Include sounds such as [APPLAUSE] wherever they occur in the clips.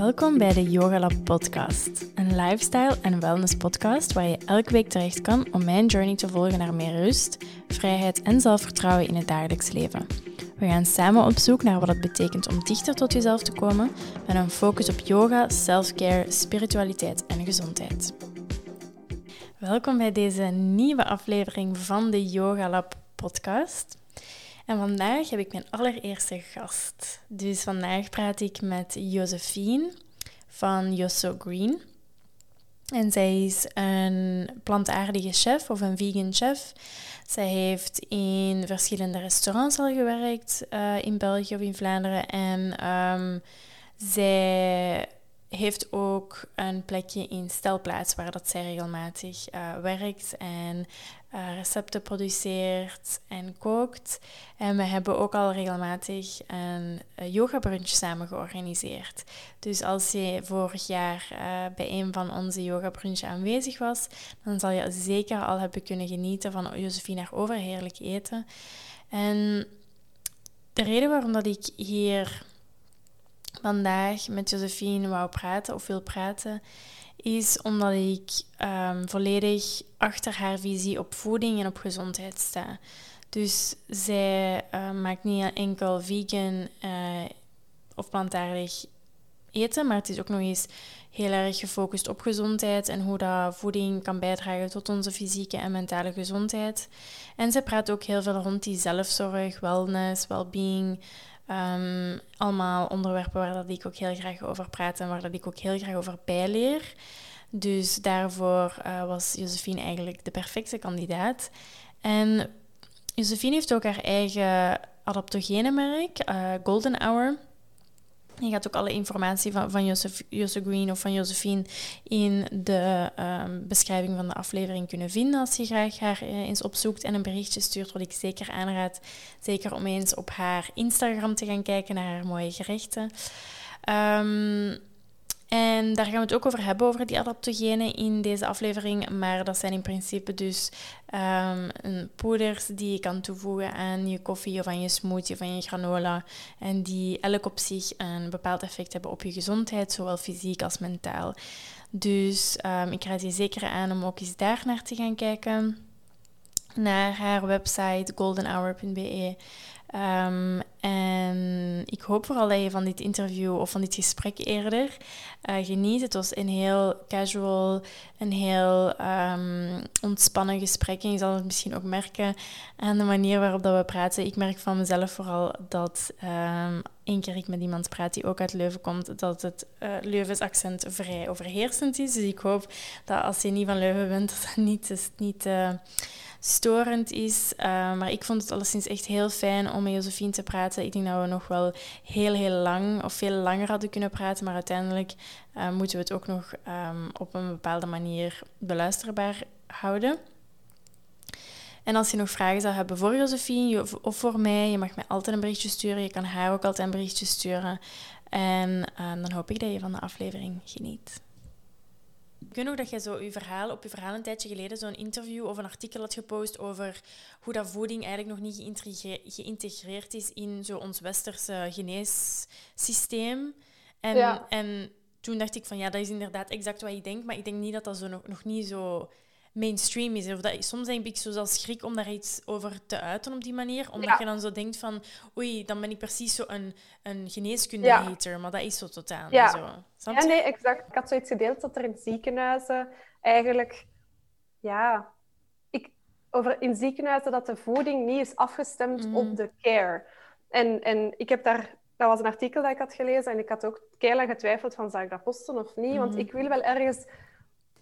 Welkom bij de Yoga Lab podcast, een lifestyle en wellness podcast waar je elke week terecht kan om mijn journey te volgen naar meer rust, vrijheid en zelfvertrouwen in het dagelijks leven. We gaan samen op zoek naar wat het betekent om dichter tot jezelf te komen met een focus op yoga, self-care, spiritualiteit en gezondheid. Welkom bij deze nieuwe aflevering van de Yoga Lab podcast. En vandaag heb ik mijn allereerste gast. Dus vandaag praat ik met Josephine van Yoso Green. En zij is een plantaardige chef of een vegan chef. Zij heeft in verschillende restaurants al gewerkt uh, in België of in Vlaanderen. En um, zij heeft ook een plekje in Stelplaats waar dat zij regelmatig uh, werkt en uh, recepten produceert en kookt. En we hebben ook al regelmatig een yoga brunch samen georganiseerd. Dus als je vorig jaar uh, bij een van onze yoga brunch aanwezig was, dan zal je zeker al hebben kunnen genieten van Josephine haar overheerlijk eten. En de reden waarom dat ik hier vandaag met Josephine wou praten of wil praten, is omdat ik um, volledig achter haar visie op voeding en op gezondheid sta. Dus zij uh, maakt niet enkel vegan uh, of plantaardig eten, maar het is ook nog eens heel erg gefocust op gezondheid en hoe dat voeding kan bijdragen tot onze fysieke en mentale gezondheid. En zij praat ook heel veel rond die zelfzorg, wellness, well-being, Um, allemaal onderwerpen waar dat ik ook heel graag over praat en waar dat ik ook heel graag over bijleer. Dus daarvoor uh, was Josephine eigenlijk de perfecte kandidaat. En Josephine heeft ook haar eigen adaptogene merk, uh, Golden Hour. Je gaat ook alle informatie van, van Joseph, Green of van Josephine in de um, beschrijving van de aflevering kunnen vinden als je graag haar uh, eens opzoekt en een berichtje stuurt, wat ik zeker aanraad. Zeker om eens op haar Instagram te gaan kijken naar haar mooie gerechten. Um, en daar gaan we het ook over hebben, over die adaptogenen in deze aflevering. Maar dat zijn in principe dus um, poeders die je kan toevoegen aan je koffie of aan je smoothie of aan je granola. En die elk op zich een bepaald effect hebben op je gezondheid, zowel fysiek als mentaal. Dus um, ik raad je zeker aan om ook eens daar naar te gaan kijken. Naar haar website goldenhour.be. Um, en ik hoop vooral dat je van dit interview of van dit gesprek eerder uh, geniet. Het was een heel casual, een heel um, ontspannen gesprek. En je zal het misschien ook merken aan de manier waarop dat we praten. Ik merk van mezelf vooral dat um, één keer ik met iemand praat die ook uit Leuven komt, dat het uh, accent vrij overheersend is. Dus ik hoop dat als je niet van Leuven bent, [LAUGHS] dat dat niet... niet uh, storend is. Uh, maar ik vond het alleszins echt heel fijn om met Josephine te praten. Ik denk dat we nog wel heel, heel lang of veel langer hadden kunnen praten. Maar uiteindelijk uh, moeten we het ook nog um, op een bepaalde manier beluisterbaar houden. En als je nog vragen zou hebben voor Josephine of voor mij, je mag mij altijd een berichtje sturen. Je kan haar ook altijd een berichtje sturen. En uh, dan hoop ik dat je van de aflevering geniet. Ik weet nog dat jij zo je verhaal, op je verhaal een tijdje geleden zo'n interview of een artikel had gepost over hoe dat voeding eigenlijk nog niet geïntegreerd is in zo ons westerse geneessysteem. En, ja. en toen dacht ik van ja, dat is inderdaad exact wat ik denk, maar ik denk niet dat dat zo nog, nog niet zo mainstream is. Of dat, soms denk ik zo zelfs schrik om daar iets over te uiten op die manier. Omdat je dan zo denkt van, oei, dan ben ik precies zo een, een geneeskunde-hater. Ja. Maar dat is zo totaal ja. zo. Ja, nee, exact. Ik had zoiets gedeeld dat er in ziekenhuizen eigenlijk... Ja, ik, over in ziekenhuizen dat de voeding niet is afgestemd mm. op de care. En, en ik heb daar... Dat was een artikel dat ik had gelezen en ik had ook lang getwijfeld van, zou ik dat posten of niet? Want mm-hmm. ik wil wel ergens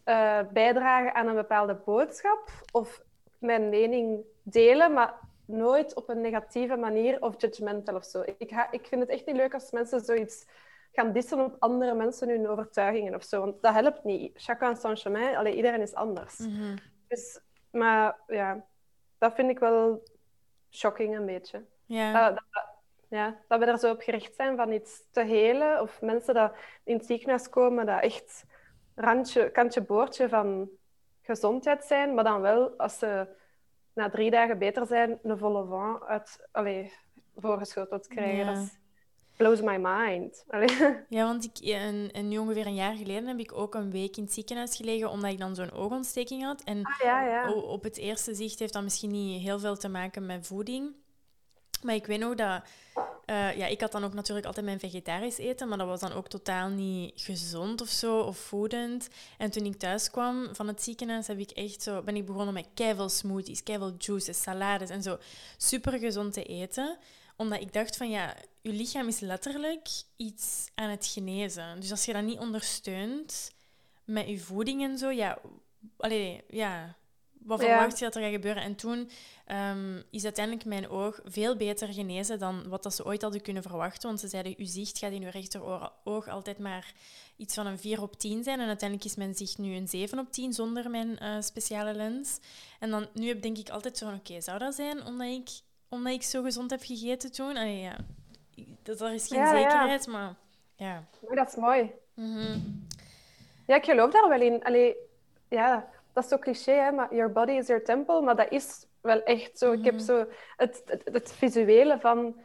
uh, bijdragen aan een bepaalde boodschap of mijn mening delen, maar nooit op een negatieve manier of judgmental of zo. Ik, ik vind het echt niet leuk als mensen zoiets gaan dissen op andere mensen hun overtuigingen of zo, want dat helpt niet. Chacun son chemin, Allee, iedereen is anders. Mm-hmm. Dus, maar ja, dat vind ik wel shocking een beetje. Ja. Uh, dat, ja, dat we er zo op gericht zijn van iets te helen of mensen dat in het ziekenhuis komen dat echt randje, kantje boordje van gezondheid zijn, maar dan wel als ze na drie dagen beter zijn, een volle vent uit, allez, voorgeschoteld krijgen. Ja. Dat is blows my mind. [LAUGHS] Ja, want ik, en, en, nu ongeveer een jaar geleden heb ik ook een week in het ziekenhuis gelegen omdat ik dan zo'n oogontsteking had. En ah, ja, ja. op het eerste zicht heeft dat misschien niet heel veel te maken met voeding. Maar ik weet nog dat... Uh, ja, ik had dan ook natuurlijk altijd mijn vegetarisch eten, maar dat was dan ook totaal niet gezond of zo, of voedend. En toen ik thuis kwam van het ziekenhuis, heb ik echt zo, ben ik begonnen met keiveel smoothies, keiveel juices, salades en zo. Super gezond te eten omdat ik dacht van ja, je lichaam is letterlijk iets aan het genezen. Dus als je dat niet ondersteunt met je voeding en zo, ja, allee, ja wat verwacht je dat er gaat gebeuren? En toen um, is uiteindelijk mijn oog veel beter genezen dan wat dat ze ooit hadden kunnen verwachten. Want ze zeiden, uw zicht gaat in uw rechteroog altijd maar iets van een 4 op 10 zijn. En uiteindelijk is mijn zicht nu een 7 op 10 zonder mijn uh, speciale lens. En dan, nu heb denk ik altijd zo van, oké, zou dat zijn omdat ik omdat ik zo gezond heb gegeten toen. Allee, ja. Dat, er is geen zekerheid, maar ja. Dat is mooi. Mhm. Ja, ik geloof daar wel in. Allee, ja, dat is zo cliché, hè, maar your body is your temple. Maar dat is wel echt zo. Ik heb mhm. zo het, het, het visuele van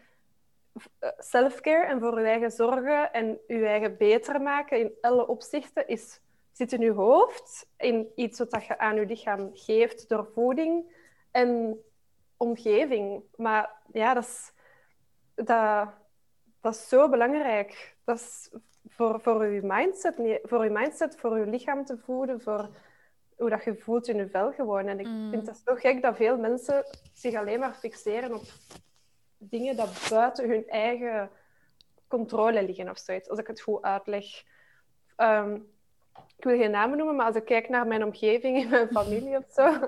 eh, self-care en voor je eigen zorgen en je eigen beter maken in alle opzichten is, zit in je hoofd. In iets wat je aan je lichaam geeft door voeding. En omgeving. Maar ja, dat is, dat, dat is zo belangrijk. Dat is voor, voor je mindset, voor je mindset, voor je lichaam te voeden, voor hoe dat je voelt in je vel gewoon. En ik mm. vind het zo gek dat veel mensen zich alleen maar fixeren op dingen dat buiten hun eigen controle liggen of zoiets, als ik het goed uitleg. Ehm, ik wil geen namen noemen, maar als ik kijk naar mijn omgeving in mijn familie of zo,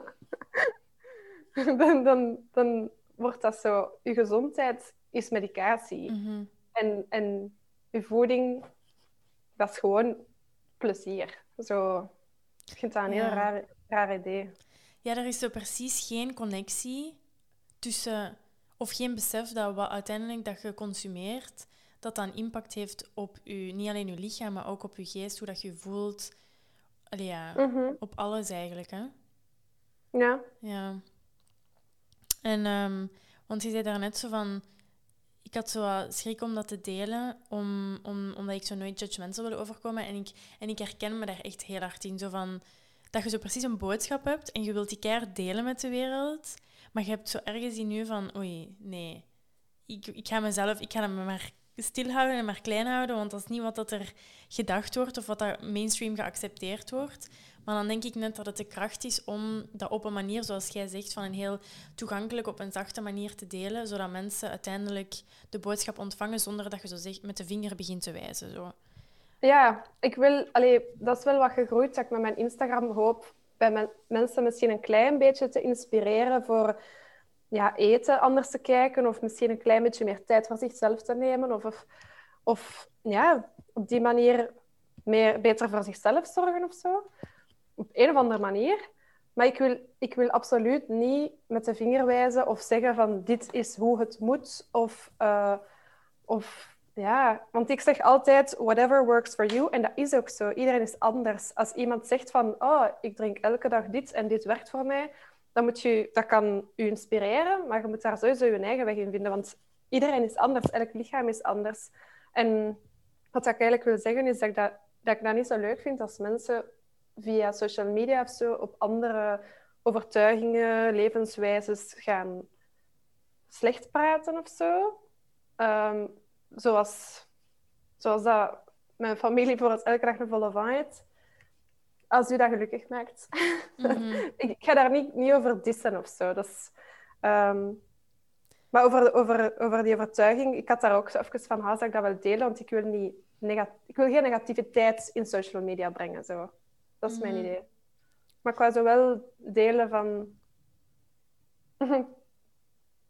[LAUGHS] dan, dan, dan wordt dat zo. Je gezondheid is medicatie. Mhm. en, en je voeding, dat is gewoon plezier. Zo, ik vind dat een heel raar, raar idee. Ja, er is zo precies geen connectie tussen, of geen besef dat wat uiteindelijk dat je consumeert, dat dan impact heeft op je, niet alleen je lichaam, maar ook op je geest, hoe dat je voelt. Allee, ja, mhm. op alles eigenlijk, hè? Ja. Ja. En, um, want je zei daar net zo van... Ik had zo schrik om dat te delen, om, om, omdat ik zo nooit judgmental wilde overkomen. En ik, en ik herken me daar echt heel hard in. Zo van, dat je zo precies een boodschap hebt en je wilt die keihard delen met de wereld. Maar je hebt zo ergens in nu van, oei, nee. Ik, ik ga mezelf, ik ga me maar stilhouden en maar klein houden, want dat is niet wat dat er gedacht wordt of wat dat mainstream geaccepteerd wordt. Maar dan denk ik net dat het de kracht is om dat op een manier, zoals jij zegt, van een heel toegankelijk, op een zachte manier te delen, zodat mensen uiteindelijk de boodschap ontvangen zonder dat je zo zegt, met de vinger begint te wijzen. Zo. Ja, ik wil, allee, dat is wel wat gegroeid, ik met mijn Instagram hoop bij mensen misschien een klein beetje te inspireren voor ja, eten anders te kijken of misschien een klein beetje meer tijd voor zichzelf te nemen of, of, of ja, op die manier meer, beter voor zichzelf zorgen of zo op een of andere manier. Maar ik wil, ik wil absoluut niet met de vinger wijzen of zeggen van dit is hoe het moet. Of, uh, of ja, want ik zeg altijd whatever works for you. En dat is ook zo. Iedereen is anders. Als iemand zegt van oh, ik drink elke dag dit en dit werkt voor mij, dan moet je, dat kan u inspireren, maar je moet daar sowieso je eigen weg in vinden. Want iedereen is anders, elk lichaam is anders. En wat ik eigenlijk wil zeggen is dat ik dat, dat, ik dat niet zo leuk vind als mensen via social media of zo op andere overtuigingen, levenswijzes gaan slecht praten of zo. Um, zoals, zoals dat mijn familie voor het elke dag een volle van heeft. Als u dat gelukkig maakt. Mhm. [LAUGHS] ik, ga daar niet, niet over dissen of zo. Dat is, um, maar over, over, over die overtuiging, ik had daar ook even van huis dat ik dat wel delen, want ik wil, niet ik wil geen negativiteit in social media brengen. Zo. Dat is mijn mhm. idee. Maar ik wou zo wel delen van... [LAUGHS]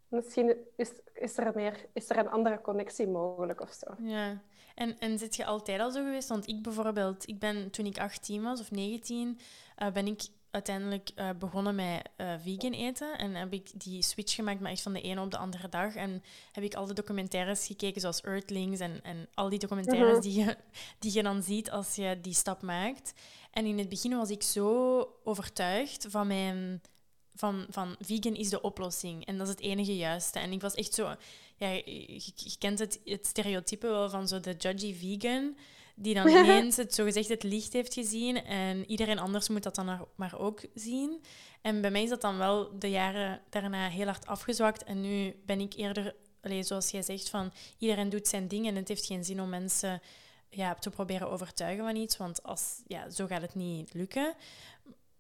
Misschien is, is, er meer, is er een andere connectie mogelijk of zo. Ja. En, en zit je altijd al zo geweest? Want ik bijvoorbeeld, ik ben toen ik 18 was of 19, uh, eh, ben ik uiteindelijk uh, begonnen met uh, vegan eten. En heb ik die switch gemaakt, maar echt van de ene op de andere dag. En heb ik al de documentaires gekeken, zoals Earthlings en, en al die documentaires mhm. die, je, die je dan ziet als je die stap maakt. En in het begin was ik zo overtuigd van mijn... Van, van vegan is de oplossing en dat is het enige juiste. En ik was echt zo ja, je, kent het, het stereotype wel van zo de judgy vegan, die dan [LAUGHS] ineens het zogezegd het licht heeft gezien en iedereen anders moet dat dan maar ook zien. En bij mij is dat dan wel de jaren daarna heel hard afgezwakt en nu ben ik eerder, zoals jij zegt, van iedereen doet zijn ding en het heeft geen zin om mensen ja, te proberen overtuigen van iets, want als, ja, zo gaat het niet lukken.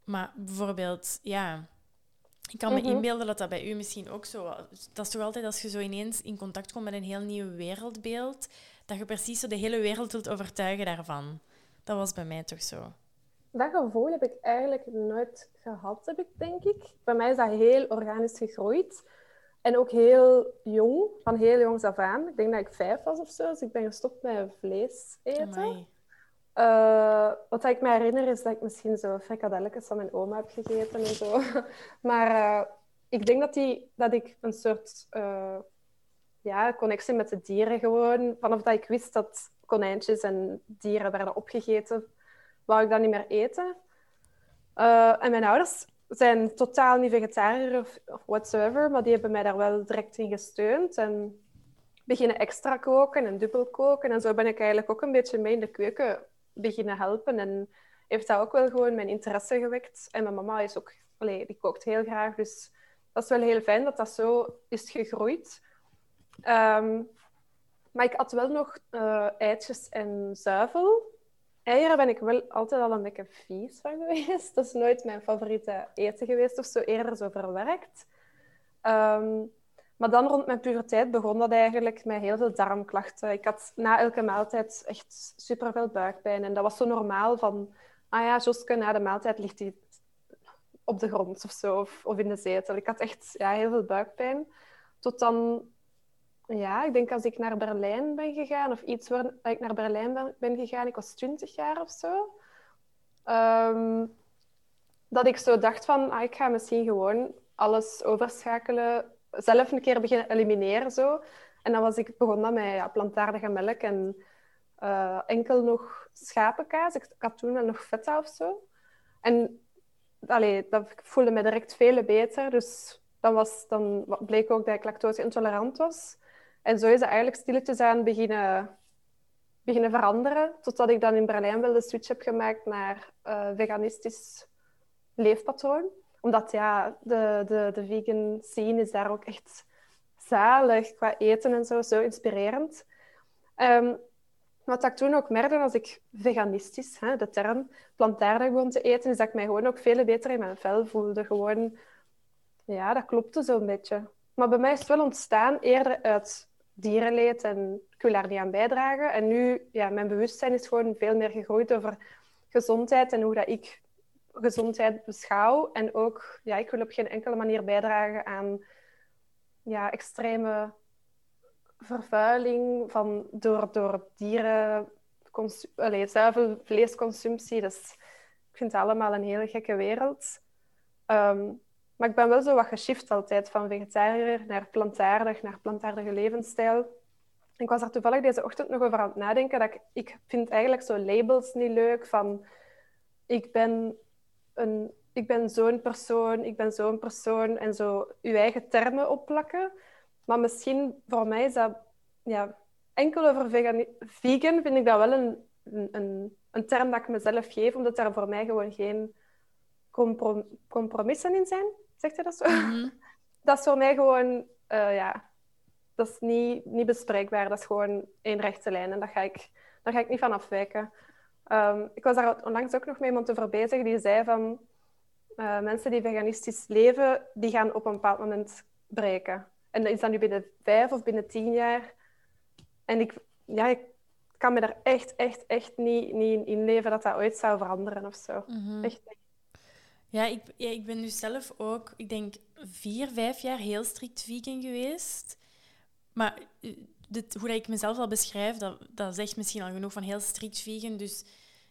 Maar bijvoorbeeld, ja, ik kan me mhm. inbeelden dat dat bij u misschien ook zo was. Dat is toch altijd als je zo ineens in contact komt met een heel nieuw wereldbeeld, dat je precies zo de hele wereld wilt overtuigen daarvan. Dat was bij mij toch zo. Dat gevoel heb ik eigenlijk nooit gehad, heb ik, denk ik. Bij mij is dat heel organisch gegroeid. En ook heel jong, van heel jongs af aan. Ik denk dat ik vijf was of zo, dus ik ben gestopt met vlees eten. Uh, wat ik me herinner is dat ik misschien zo frikadelletjes van mijn oma heb gegeten en zo. [LAUGHS] maar uh, ik denk dat, die, dat ik een soort uh, ja, connectie met de dieren gewoon... Vanaf dat ik wist dat konijntjes en dieren werden opgegeten, wou ik dat niet meer eten. en mijn ouders zijn totaal niet vegetariër of, of whatsoever, maar die hebben mij daar wel direct in gesteund. En beginnen extra koken en dubbel koken. En zo ben ik eigenlijk ook een beetje mee in de keuken beginnen helpen. En heeft dat ook wel gewoon mijn interesse gewekt. En mijn mama is ook, die kookt heel graag. Dus dat is wel heel fijn dat dat zo is gegroeid. Ehm, maar ik had wel nog uh, eitjes en zuivel. Eieren ben ik wel altijd al een beetje vies van [LAUGHS] geweest. Dat is nooit mijn favoriete eten geweest of zo, eerder zo verwerkt. Ehm, maar dan rond mijn puberteit begon dat eigenlijk met heel veel darmklachten. Ik had na elke maaltijd echt superveel buikpijn. En dat was zo normaal van... Ah ja, Joske, na de maaltijd ligt hij op de grond of zo. Of, of in de zetel. Ik had echt ja, heel veel buikpijn. Tot dan... Ja, ik denk als ik naar Berlijn ben gegaan... Of iets waar ik naar Berlijn ben, gegaan. Ik was twintig jaar of zo. Ehm, dat ik zo dacht van... Ah, ik ga misschien gewoon alles overschakelen zelf een keer beginnen elimineren. Zo. En dan was ik begonnen met ja, plantaardige melk en uh, enkel nog schapenkaas. Ik, had toen nog feta of zo. En allee, dat voelde me direct veel beter. Dus dan, was, dan bleek ook dat ik lactose-intolerant was. En zo is het eigenlijk stilletjes aan beginnen, beginnen veranderen. Totdat ik dan in Berlijn wel de switch heb gemaakt naar uh, veganistisch leefpatroon omdat ja, de, de, de vegan scene is daar ook echt zalig qua eten en zo, zo inspirerend. Um, wat ik toen ook merkte als ik veganistisch, hè, de term plantaardig begon te eten, is dat ik mij gewoon ook veel beter in mijn vel voelde. Gewoon, ja, dat klopte zo'n beetje. Maar bij mij is het wel ontstaan eerder uit dierenleed en ik wil daar niet aan bijdragen. En nu, ja, mijn bewustzijn is gewoon veel meer gegroeid over gezondheid en hoe dat ik gezondheid beschouw. En ook, ja, ik wil op geen enkele manier bijdragen aan ja, extreme vervuiling van, door, door dieren, allez, zuivelvleesconsumptie. Dus ik vind het allemaal een hele gekke wereld. Ehm, maar ik ben wel zo wat geshift altijd, van vegetariër naar plantaardig, naar plantaardige levensstijl. Ik was er toevallig deze ochtend nog over aan het nadenken. Dat ik, ik vind eigenlijk zo labels niet leuk van... Ik ben een, ik ben zo'n persoon, ik ben zo'n persoon en zo je eigen termen opplakken. Maar misschien voor mij is dat ja, enkel over vegan, vegan vind ik dat wel een, een, een term dat ik mezelf geef, omdat daar voor mij gewoon geen comprom compromissen in zijn. Zegt je dat zo? Mhm. [LAUGHS] Dat is voor mij gewoon, uh, ja, dat is niet, niet bespreekbaar. Dat is gewoon één rechte lijn en daar ga ik, daar ga ik niet van afwijken. Um, ik was daar onlangs ook nog met iemand over bezig die zei van uh, mensen die veganistisch leven, die gaan op een bepaald moment breken. En dat is dat nu binnen vijf of binnen tien jaar. En ik, ja, ik kan me daar echt, echt, echt niet, niet in inleven dat dat ooit zou veranderen of zo. Mm Echt Ja, ik, ja, ik ben dus zelf ook, ik denk, vier, vijf jaar heel strikt vegan geweest. Maar eh, dit, hoe dat ik mezelf al beschrijf, dat, dat zegt misschien al genoeg van heel strikt vegan. Dus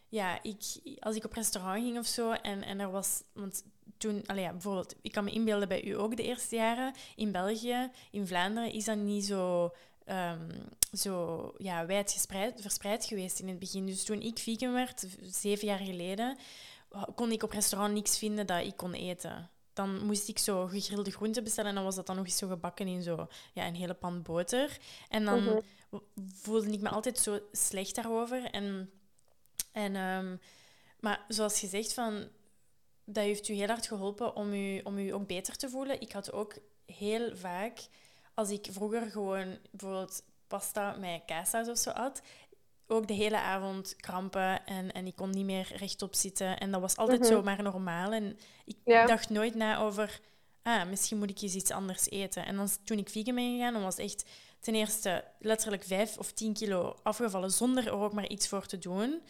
ja, ik, als ik op restaurant ging of zo en, en er was... Want toen, ja, bijvoorbeeld, ik kan me inbeelden bij u ook de eerste jaren. In België, in Vlaanderen, is dat niet zo, um, zo ja, wijd verspreid geweest in het begin. Dus toen ik vegan werd, zeven jaar geleden, kon ik op restaurant niks vinden dat ik kon eten. dan moest ik zo gegrilde groenten bestellen en dan was dat dan nog eens zo gebakken in zo, ja, een hele pan boter. En dan Mhm. voelde ik me altijd zo slecht daarover. En, en, ehm, maar zoals je zegt, van, dat heeft u heel hard geholpen om u, om u ook beter te voelen. Ik had ook heel vaak, als ik vroeger gewoon bijvoorbeeld pasta met kaassaus of zo had, ook de hele avond krampen en, en ik kon niet meer rechtop zitten. En dat was altijd Mhm. zo maar normaal. En ik Ja. dacht nooit na over, ah, misschien moet ik eens iets anders eten. En dan, toen ik vegan ben gegaan, dan was echt ten eerste letterlijk vijf of tien kilo afgevallen zonder er ook maar iets voor te doen.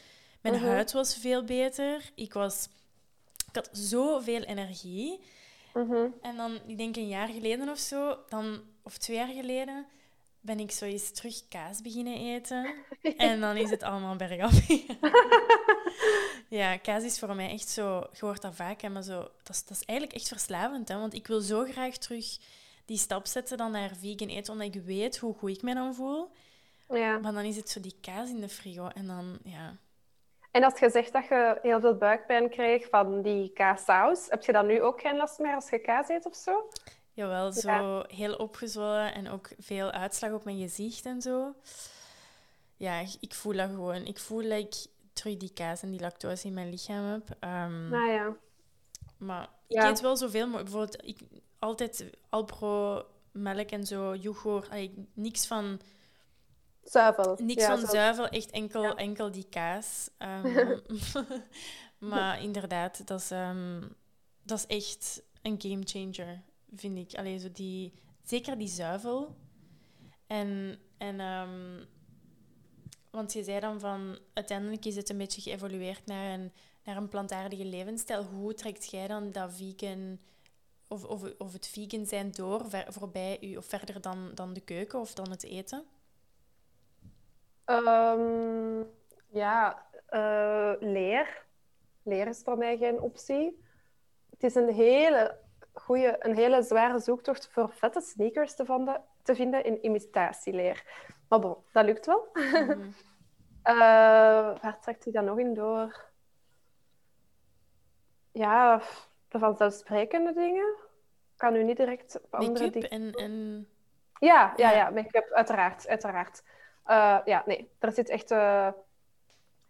Mijn Mhm. huid was veel beter. Ik, was, ik had zoveel energie. Mhm. En dan, ik denk een jaar geleden of zo, dan, of twee jaar geleden, ben ik zo eens terug kaas beginnen eten. [LAUGHS] En dan is het allemaal bergaf. [LAUGHS] ja, kaas is voor mij echt zo... Je hoort dat vaak, hè, maar zo, dat, is, dat is eigenlijk echt verslavend. Hè, want ik wil zo graag terug die stap zetten dan naar vegan eten, omdat ik weet hoe goed ik me dan voel. Ja. Maar dan is het zo die kaas in de frigo. En dan, ja... En als je zegt dat je heel veel buikpijn kreeg van die kaassaus, heb je dan nu ook geen last meer als je kaas eet of zo? Jawel, zo heel opgezwollen en ook veel uitslag op mijn gezicht en zo. Ja, ik- voel dat gewoon. Ik voel dat ik terug die kaas en die lactose in mijn lichaam heb. Nou ja. Maar ik eet wel zoveel mogelijk. Bijvoorbeeld, ik, altijd Alpro, melk en zo, yoghurt. niks van, Zuivel. niks Ja, van zuivel, echt enkel, enkel die kaas. Ehm, [LAUGHS] [LAUGHS] maar inderdaad, dat is, ehm, dat is echt een game changer, vind ik. Zo die, zeker die zuivel. En, en ehm, want je zei dan van, uiteindelijk is het een beetje geëvolueerd naar een, naar een plantaardige levensstijl. Hoe trekt jij dan dat vegan, of, of, of het vegan zijn door, voorbij u, of verder dan, dan de keuken of dan het eten? Ehm, ja, eh, leer. Leer is voor mij geen optie. Het is een hele goede, een hele zware zoektocht voor vette sneakers te, vonden, te vinden in imitatieleer. Maar bon, dat lukt wel. Mhm. [LAUGHS] Eh, waar trekt hij dan nog in door? Ja, de vanzelfsprekende dingen. Ik kan nu niet direct op andere dingen... en, en... Ja, ja, Ja. make-up, uiteraard, uiteraard. Eh, ja, nee, er zit echt eh,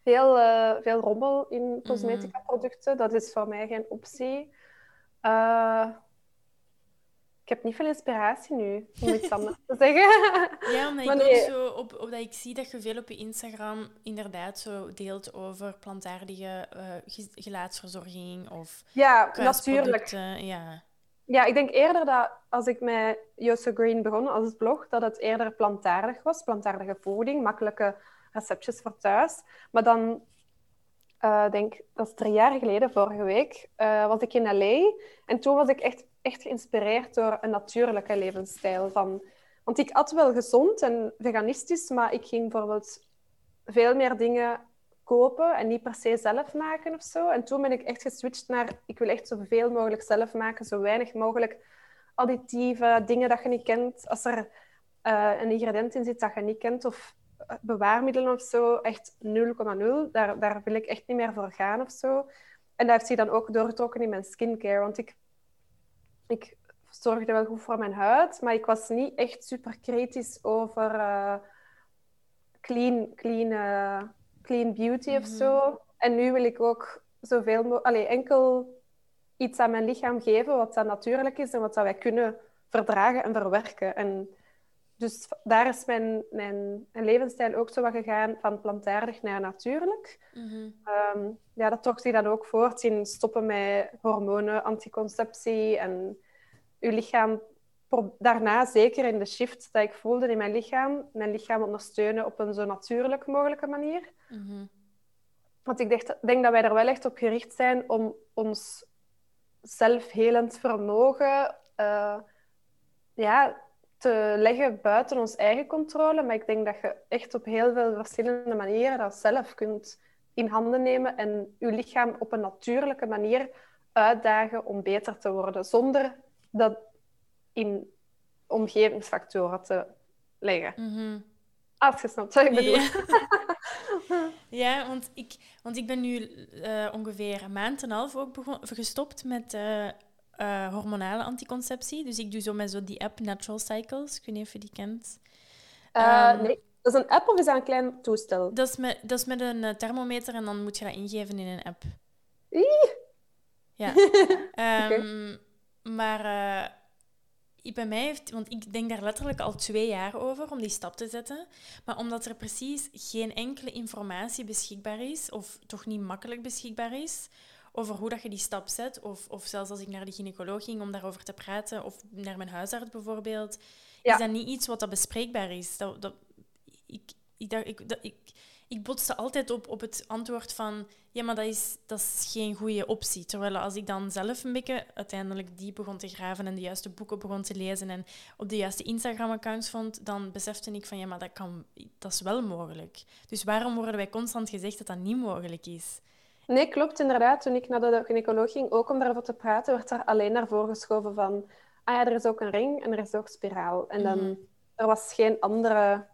veel, veel rommel in cosmetica-producten. Dat is voor mij geen optie. Eh, ik heb niet veel inspiratie nu, om iets anders te zeggen. [LAUGHS] Ja, omdat Maar ik nee. ook zo op, op dat ik zie dat je veel op je Instagram inderdaad zo deelt over plantaardige ge- gelaatsverzorging of Ja, natuurlijk. Ja. Ja, ik denk eerder dat als ik met Yoso Green begon als blog, dat het eerder plantaardig was. Plantaardige voeding, makkelijke receptjes voor thuis. Maar dan, eh denk dat is drie jaar geleden, vorige week, eh, was ik in L.A. En toen was ik echt, echt geïnspireerd door een natuurlijke levensstijl. Van, want ik at wel gezond en veganistisch, maar ik ging bijvoorbeeld veel meer dingen kopen en niet per se zelf maken of zo. En toen ben ik echt geswitcht naar, ik wil echt zoveel mogelijk zelf maken, zo weinig mogelijk additieven, dingen dat je niet kent. Als er eh, een ingrediënt in zit dat je niet kent, of bewaarmiddelen of zo, echt 0,0. Daar, daar wil ik echt niet meer voor gaan of zo. En dat heeft zich dan ook doorgetrokken in mijn skincare, want ik, ik zorgde wel goed voor mijn huid, maar ik was niet echt super kritisch over eh, clean, clean, eh, clean beauty of Mhm. zo. En nu wil ik ook zoveel mogelijk, enkel iets aan mijn lichaam geven wat dat natuurlijk is en wat dat wij kunnen verdragen en verwerken. En dus daar is mijn, mijn, mijn levensstijl ook zo wat gegaan van plantaardig naar natuurlijk. Mhm. Ehm, ja, dat trok zich dan ook voort in stoppen met hormonen, anticonceptie en uw lichaam daarna zeker in de shift dat ik voelde in mijn lichaam, mijn lichaam ondersteunen op een zo natuurlijk mogelijke manier. Mhm. Want ik denk, denk dat wij er wel echt op gericht zijn om ons zelfhelend vermogen eh, ja, te leggen buiten ons eigen controle. Maar ik denk dat je echt op heel veel verschillende manieren dat zelf kunt in handen nemen en je lichaam op een natuurlijke manier uitdagen om beter te worden, zonder dat in omgevingsfactoren te leggen. Mhm. Als je snapt wat ik bedoel. Ja. [LAUGHS] ja, want ik, want ik ben nu eh, ongeveer een maand en een half ook begon, gestopt met, eh, eh, hormonale anticonceptie. Dus ik doe zo met zo die app Natural Cycles. Ik weet niet of je die kent. Uh, Ehm, nee, dat is een app of is dat een klein toestel? Dat is, met, dat is met een eh, thermometer en dan moet je dat ingeven in een app. Ja. [LAUGHS] Ehm, Maar eh, ik- bij mij heeft... Want ik denk daar letterlijk al twee jaar over om die stap te zetten. Maar omdat er precies geen enkele informatie beschikbaar is, of toch niet makkelijk beschikbaar is, over hoe dat je die stap zet, of, of zelfs als ik naar de gynaecoloog ging om daarover te praten, of naar mijn huisarts bijvoorbeeld, Ja. is dat niet iets wat dat bespreekbaar is. Dat, dat, ik, ik, ik, dat, ik, ik botste altijd op, op het antwoord van ja, maar dat is, dat is geen goede optie. Terwijl als ik dan zelf een beetje uiteindelijk diep begon te graven en de juiste boeken begon te lezen en op de juiste Instagram-accounts vond, dan besefte ik van ja, maar dat, kan, dat is wel mogelijk. Dus waarom worden wij constant gezegd dat dat niet mogelijk is? Nee, klopt inderdaad. Toen ik naar de gynaecoloog ging, ook om daarover te praten, werd er alleen naar voren geschoven van ah ja, er is ook een ring en er is ook spiraal. En dan, Mhm. er was geen andere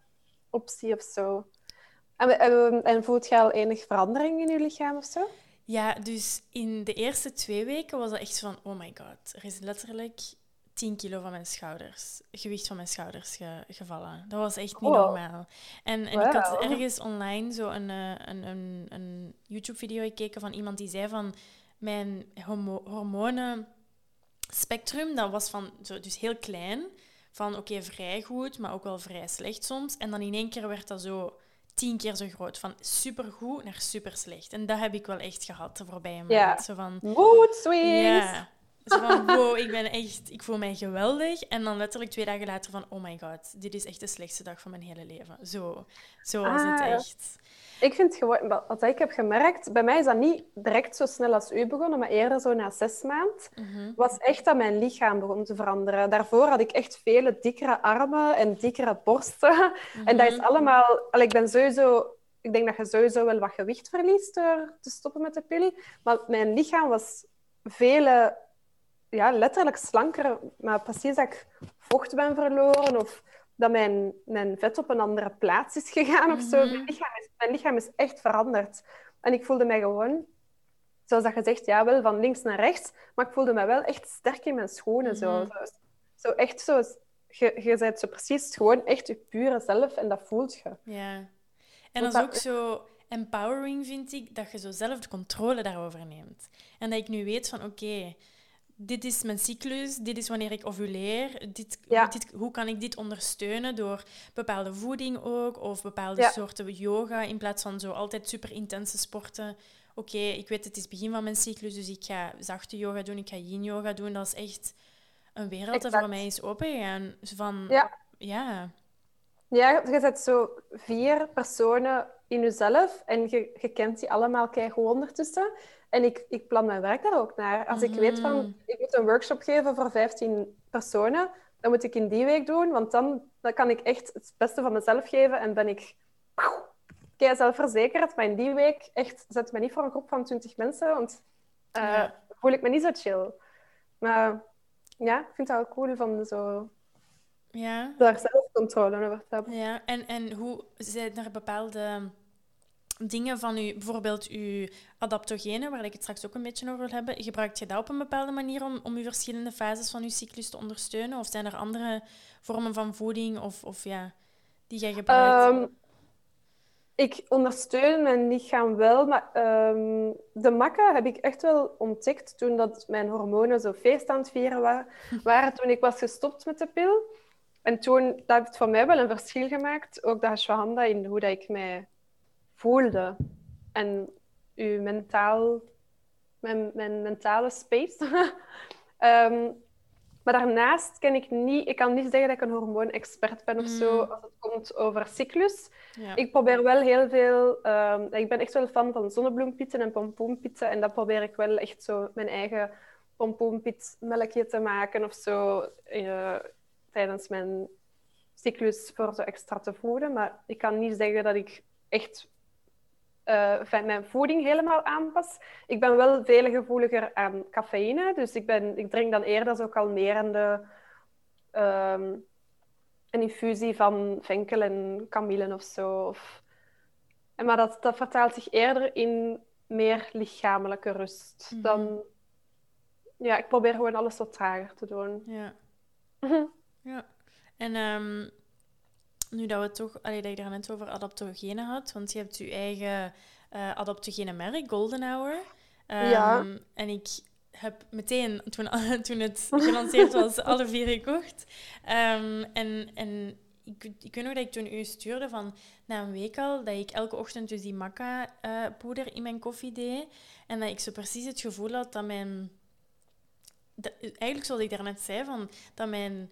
optie of zo. En, en, en voelt je al enig verandering in je lichaam of zo? Ja, dus in de eerste twee weken was dat echt van oh my god, er is letterlijk 10 kilo van mijn schouders, gewicht van mijn schouders ge- gevallen. Dat was echt niet Oh. normaal. En, en ik had ergens online zo een, eh, een, een, een YouTube-video gekeken van iemand die zei van mijn homo- hormonen spectrum, dat was van zo, dus heel klein, van oké, vrij goed, maar ook wel vrij slecht soms. En dan in één keer werd dat zo tien keer zo groot, van supergoed naar super slecht. En dat heb ik wel echt gehad de voorbije maand. Ja. Zo van, Mood swings! ja. Zo van, wow, ik ben echt, ik voel mij geweldig. En dan letterlijk twee dagen later van, oh my god, dit is echt de slechtste dag van mijn hele leven. Zo, zo was het Ah, echt. Ik vind gewoon, wat ik heb gemerkt, bij mij is dat niet direct zo snel als u begonnen, maar eerder zo na zes maanden, Mhm. was echt dat mijn lichaam begon te veranderen. Daarvoor had ik echt vele dikkere armen en dikkere borsten. En dat is Mhm. allemaal... Allee, ik ben sowieso... Ik denk dat je sowieso wel wat gewicht verliest door te stoppen met de pil. Maar mijn lichaam was vele... Ja, letterlijk slanker. Maar precies dat ik vocht ben verloren of dat mijn, mijn vet op een andere plaats is gegaan of zo. Mhm. Mijn, lichaam is, mijn lichaam is echt veranderd. En ik voelde mij gewoon... Zoals dat je zegt, ja, wel van links naar rechts. Maar ik voelde me wel echt sterk in mijn schoenen. zo. Mhm. Zo, zo echt zo... Je, je bent zo precies gewoon echt je pure zelf en dat voelt je. Ja. En dat is ook zo empowering, vind ik, dat je zo zelf de controle daarover neemt. En dat ik nu weet van, oké, dit is mijn cyclus, dit is wanneer ik ovuleer, dit, Ja. dit, hoe kan ik dit ondersteunen door bepaalde voeding ook, of bepaalde Ja. soorten yoga, in plaats van zo altijd super intense sporten. Oké, ik weet het is begin van mijn cyclus, dus ik ga zachte yoga doen, ik ga yin yoga doen. Dat is echt een wereld Exact. voor mij is opengegaan. Van, Ja. ja. Ja, je zet zo vier personen in jezelf en je, je kent die allemaal keigoed ondertussen. En ik, ik plan mijn werk daar ook naar. Als ik weet van, ik moet een workshop geven voor 15 personen, dan moet ik in die week doen, want dan, dan kan ik echt het beste van mezelf geven en ben ik kei zelfverzekerd. Maar in die week echt, zet ik me niet voor een groep van 20 mensen, want Ja. voel ik me niet zo chill. Maar ja, ik vind het wel cool van zo ja. daar zelf controle over te hebben. Ja, en, en hoe zijn er bepaalde dingen van u, bijvoorbeeld uw adaptogenen, waar ik het straks ook een beetje over wil hebben, gebruikt je dat op een bepaalde manier om, om uw verschillende fases van uw cyclus te ondersteunen? Of zijn er andere vormen van voeding of, of ja, die jij gebruikt? Ehm, ik ondersteun mijn lichaam wel, maar ehm, de makken heb ik echt wel ontdekt toen dat mijn hormonen zo feest aan het vieren wa- [LAUGHS] waren, toen ik was gestopt met de pil. En toen, dat heeft voor mij wel een verschil gemaakt, ook de ashwagandha, in hoe dat ik mij voelde. En uw mentaal, mijn, mijn mentale space. [LAUGHS] Ehm, maar daarnaast ken ik niet, ik kan niet zeggen dat ik een hormoonexpert ben of zo, Mm. als het komt over cyclus. ja. Ik probeer wel heel veel. ehm, ik ben echt wel fan van zonnebloempitten en pompoenpitten. En dat probeer ik wel echt zo mijn eigen pompoenpitmelkje te maken of zo. eh, tijdens mijn cyclus voor zo extra te voeden. Maar ik kan niet zeggen dat ik echt eh, mijn voeding helemaal aanpas. Ik ben wel veel gevoeliger aan cafeïne. Dus ik, ben, ik drink dan eerder zo kalmerende. ehm, een infusie van venkel en kamille of zo. Of... En maar dat, dat vertaalt zich eerder in meer lichamelijke rust Mhm. dan ja, ik probeer gewoon alles wat trager te doen. Ja. [LAUGHS] ja. En um, nu dat we toch, allee, dat je er net over adaptogenen had, want je hebt je eigen uh, adaptogene merk, Golden Hour. Um, ja. En ik heb meteen, toen, [LAUGHS] toen het gelanceerd was, [LAUGHS] alle vier gekocht. Um, en, en ik, ik weet nog dat ik toen u stuurde van na een week al, dat ik elke ochtend dus die maca-poeder uh, in mijn koffie deed. En dat ik zo precies het gevoel had dat mijn... Dat, eigenlijk zoals ik daarnet zei, van, dat mijn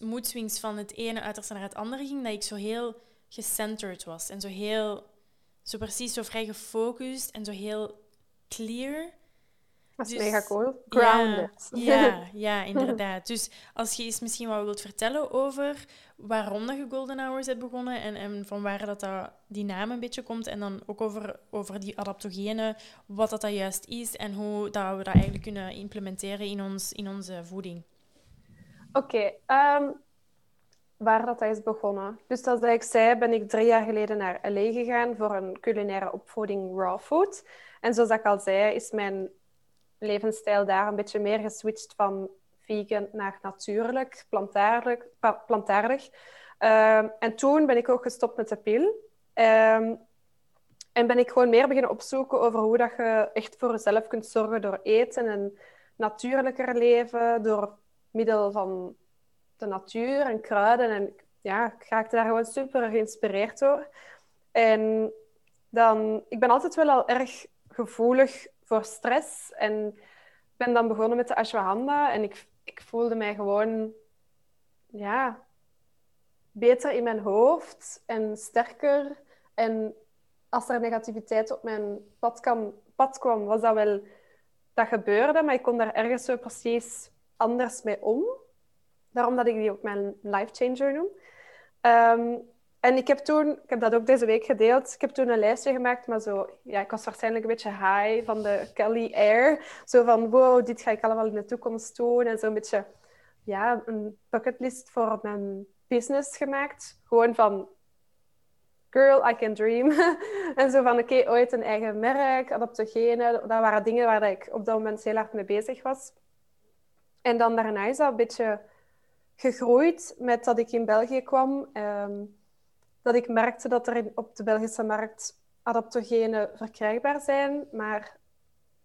moedswings van het ene uiterste naar het andere ging, dat ik zo heel gecenterd was. En zo heel... Zo precies zo vrij gefocust en zo heel clear. Dat is dus, mega cool. Grounded. Ja, ja, [LAUGHS] ja, inderdaad. Dus als je eens misschien wat wilt vertellen over waarom dat je Golden Hours hebt begonnen en, en van waar dat, dat die naam een beetje komt. En dan ook over, over die adaptogenen, wat dat, dat juist is en hoe dat we dat eigenlijk kunnen implementeren in, ons, in onze voeding. Oké, ehm, waar dat, is begonnen. Dus zoals ik zei, ben ik drie jaar geleden naar LA gegaan voor een culinaire opvoeding raw food. En zoals ik al zei, is mijn levensstijl daar een beetje meer geswitcht van vegan naar natuurlijk, plantaardig. plantaardig. Ehm, en toen ben ik ook gestopt met de pil. Ehm, en ben ik gewoon meer beginnen opzoeken over hoe dat je echt voor jezelf kunt zorgen door eten en natuurlijker leven, door middel van de natuur en kruiden. En ja, ik raakte daar gewoon super geïnspireerd door. En dan, ik ben altijd wel al erg gevoelig voor stress. En ben dan begonnen met de ashwagandha. En ik, ik voelde mij gewoon ja, beter in mijn hoofd en sterker. En als er negativiteit op mijn pad, kan, pad kwam, was dat wel... Dat gebeurde, maar ik kon daar ergens zo precies anders mee om. Daarom dat ik die ook mijn life changer noem. Um, en ik heb toen, ik heb dat ook deze week gedeeld, ik heb toen een lijstje gemaakt, maar zo, ja, ik was waarschijnlijk een beetje high van de Kelly Air. Zo van, wow, dit ga ik allemaal in de toekomst doen. En zo'n beetje, ja, een bucketlist voor mijn business gemaakt. Gewoon van, girl, I can dream. [LAUGHS] en zo van, oké, ooit een eigen merk, adaptogenen. Dat waren dingen waar ik op dat moment heel hard mee bezig was. En dan daarna is dat een beetje gegroeid met dat ik in België kwam. Um, dat ik merkte dat er op de Belgische markt adaptogenen verkrijgbaar zijn, maar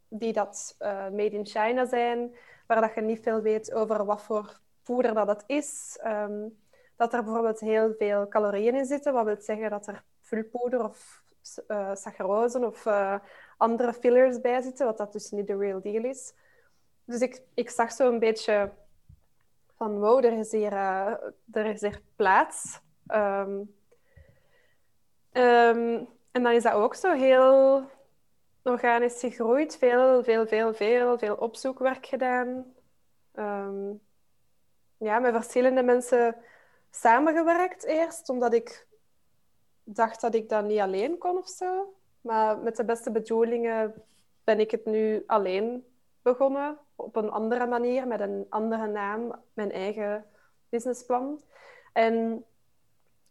die dat uh, made in China zijn, waar dat je niet veel weet over wat voor poeder dat het is. Um, dat er bijvoorbeeld heel veel calorieën in zitten, wat wil zeggen dat er vulpoeder of uh, saccharose of uh, andere fillers bij zitten, wat dat dus niet de real deal is. Dus ik, ik zag zo een beetje van, wow, er is hier, er is hier plaats. Um, Um, en dan is dat ook zo heel organisch gegroeid. Veel, veel, veel, veel, veel opzoekwerk gedaan. Um, ja, met verschillende mensen samengewerkt eerst, omdat ik dacht dat ik dat niet alleen kon of zo. Maar met de beste bedoelingen ben ik het nu alleen begonnen. Op een andere manier, met een andere naam, mijn eigen businessplan. En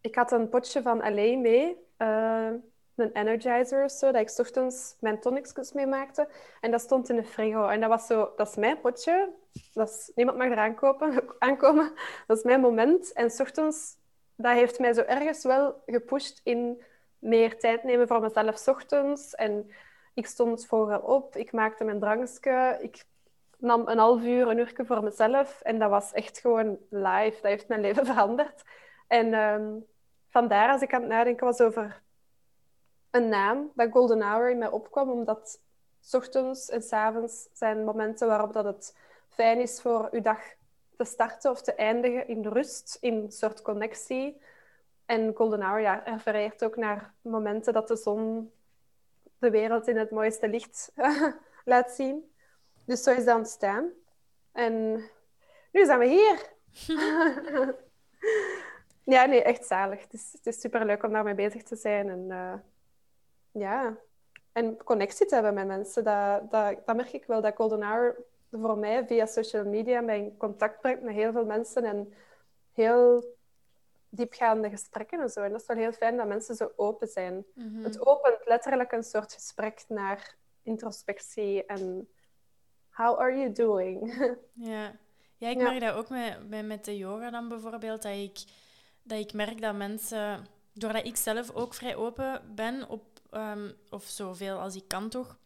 ik had een potje van alleen mee uh, een energizer of zo, dat ik ochtends mijn tonics mee maakte. En dat stond in de frigo. En dat was zo, dat is mijn potje. Dat niemand mag eraan kopen, [LAUGHS] aankomen. Dat is mijn moment. En ochtends, dat heeft mij zo ergens wel gepusht in meer tijd nemen voor mezelf ochtends. En ik stond vroeger op, ik maakte mijn drankje, ik nam een half uur, een uur voor mezelf. En dat was echt gewoon live. Dat heeft mijn leven [LAUGHS] veranderd. En um, vandaar als ik aan het nadenken was over een naam, dat Golden Hour in mij opkwam, omdat s ochtends en s avonds zijn momenten waarop dat het fijn is voor uw dag te starten of te eindigen in rust, in een soort connectie. En Golden Hour ja, refereert ook naar momenten dat de zon de wereld in het mooiste licht [LAUGHS] laat zien. Dus zo is dat ontstaan. En nu zijn we hier. [LAUGHS] Ja, nee, echt zalig. Het is, het is superleuk om daarmee bezig te zijn. En uh, ja, en connectie te hebben met mensen. Dat, dat, dat merk ik wel, dat Golden Hour voor mij via social media mij in contact brengt met heel veel mensen en heel diepgaande gesprekken en zo. En dat is wel heel fijn dat mensen zo open zijn. Mhm. Het opent letterlijk een soort gesprek naar introspectie en how are you doing? [LAUGHS] Ja, ja ik merk dat ook met, met, met de yoga dan bijvoorbeeld, dat ik, dat ik merk dat mensen, doordat ik zelf ook vrij open ben, op, um, of zoveel als ik kan toch,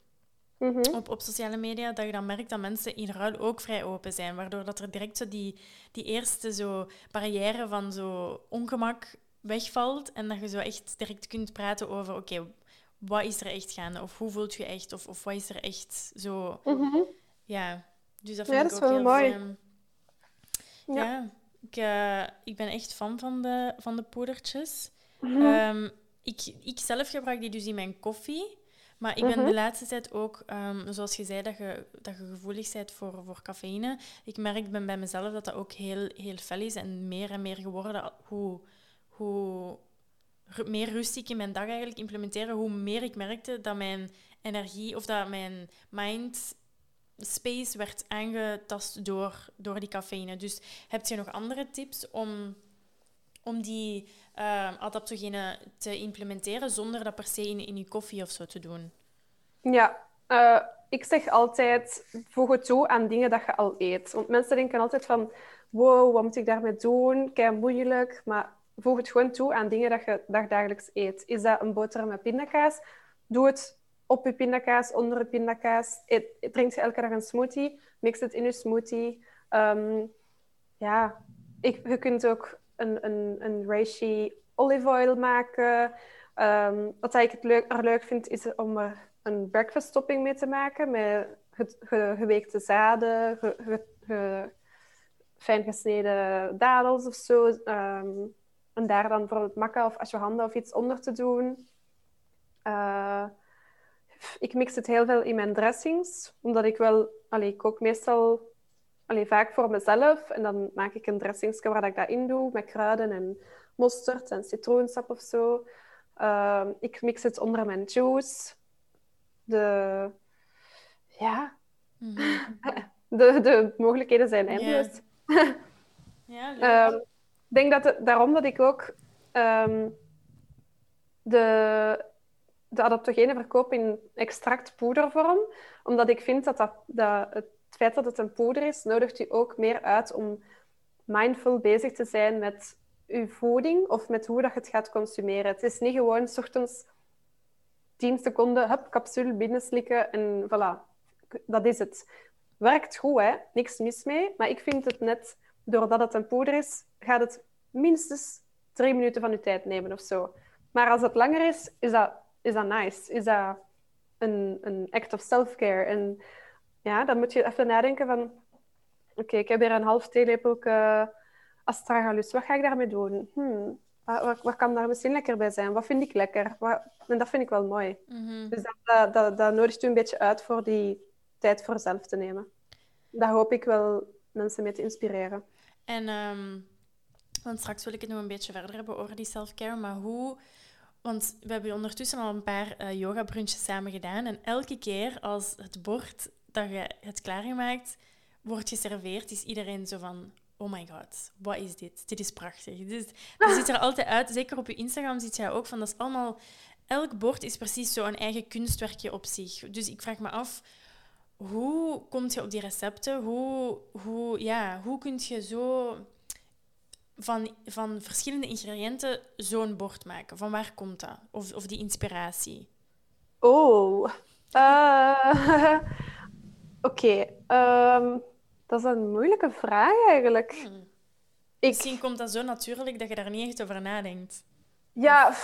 mhm. op, op sociale media, dat je dan merkt dat mensen in ruil ook vrij open zijn, waardoor dat er direct zo die, die eerste zo barrière van zo ongemak wegvalt en dat je zo echt direct kunt praten over, oké, wat is er echt gaande? Of hoe voelt je echt? Of, of wat is er echt zo... Mhm. Ja, dus dat vind ja, ik ook heel mooi. ja, ja ik, uh, ik ben echt fan van de, van de poedertjes. Mm -hmm. ik, ik zelf gebruik die dus in mijn koffie. Maar ik ben mhm. de laatste tijd ook, um, zoals je zei, dat je, dat je gevoelig bent voor, voor cafeïne. Ik merk ben bij mezelf dat dat ook heel, heel fel is en meer en meer geworden hoe, hoe meer rust ik in mijn dag eigenlijk implementeren, hoe meer ik merkte dat mijn energie of dat mijn mind space werd aangetast door, door die cafeïne. Dus heb je nog andere tips om, om die uh, adaptogenen te implementeren zonder dat per se in, in je koffie of zo te doen? Ja, uh, ik zeg altijd, voeg het toe aan dingen dat je al eet. Want mensen denken altijd van, wow, wat moet ik daarmee doen? Kei moeilijk. Maar voeg het gewoon toe aan dingen dat je dagelijks eet. Is dat een boterham met pindakaas? Doe het op je pindakaas, onder je pindakaas. Drink je elke dag een smoothie? Mix het in je smoothie. Um, ja, je kunt ook een, een, een reishi olive oil maken. Um, wat ik het leuk, leuk vind, is om er een breakfast topping mee te maken. Met ge, geweekte zaden, fijn gesneden dadels of zo. Um, en daar dan bijvoorbeeld makka of ashwagandha of iets onder te doen. Uh, ik mix het heel veel in mijn dressings, omdat ik wel... Allee, ik kook meestal allee, vaak voor mezelf. En dan maak ik een dressingsje waar ik dat in doe, met kruiden en mosterd en citroensap of zo. Uh, ik mix het onder mijn juice. De... Ja. Mm -hmm. [LAUGHS] de, de mogelijkheden zijn eindeloos. Yeah. [LAUGHS] ja. Um, ik denk dat het, daarom dat ik ook um, de, de adaptogenen verkoop in extract poedervorm. Omdat ik vind dat, dat, dat het feit dat het een poeder is, nodigt u ook meer uit om mindful bezig te zijn met uw voeding of met hoe dat je het gaat consumeren. Het is niet gewoon s ochtends 10 seconden, hup, capsule binnenslikken en voilà. Dat is het. Werkt goed, hè? Niks mis mee. Maar ik vind het net doordat het een poeder is, gaat het minstens drie minuten van je tijd nemen of zo. Maar als het langer is, is dat, is dat nice. Is dat een, een act of self-care. En ja, dan moet je even nadenken van... Oké, ik heb hier een half theelepel astragalus. Wat ga ik daarmee doen? Hmm, wat, wat, kan daar misschien lekker bij zijn? Wat vind ik lekker? Wat, en dat vind ik wel mooi. Mhm. Dus dat, dat, dat, nodigt u een beetje uit voor die tijd voor zelf te nemen. Daar hoop ik wel mensen mee te inspireren. En, um, want straks wil ik het nog een beetje verder hebben over die self-care, maar hoe... Want we hebben ondertussen al een paar uh, yoga-brunches samen gedaan. En elke keer als het bord dat je het klaargemaakt wordt geserveerd, is iedereen zo van... Oh my god, wat is dit? Dit is prachtig. Dus, je ziet er altijd uit, zeker op je Instagram ziet je ook van, dat is allemaal... Elk bord is precies zo een eigen kunstwerkje op zich. Dus ik vraag me af, hoe kom je op die recepten? Hoe, hoe, ja, hoe kun je zo van, van verschillende ingrediënten zo'n bord maken? Van waar komt dat? Of, of die inspiratie? Oh, uh, [LAUGHS] oké. Okay. Um, dat is een moeilijke vraag eigenlijk. Hmm. Ik... Misschien komt dat zo natuurlijk dat je daar niet echt over nadenkt. Ja,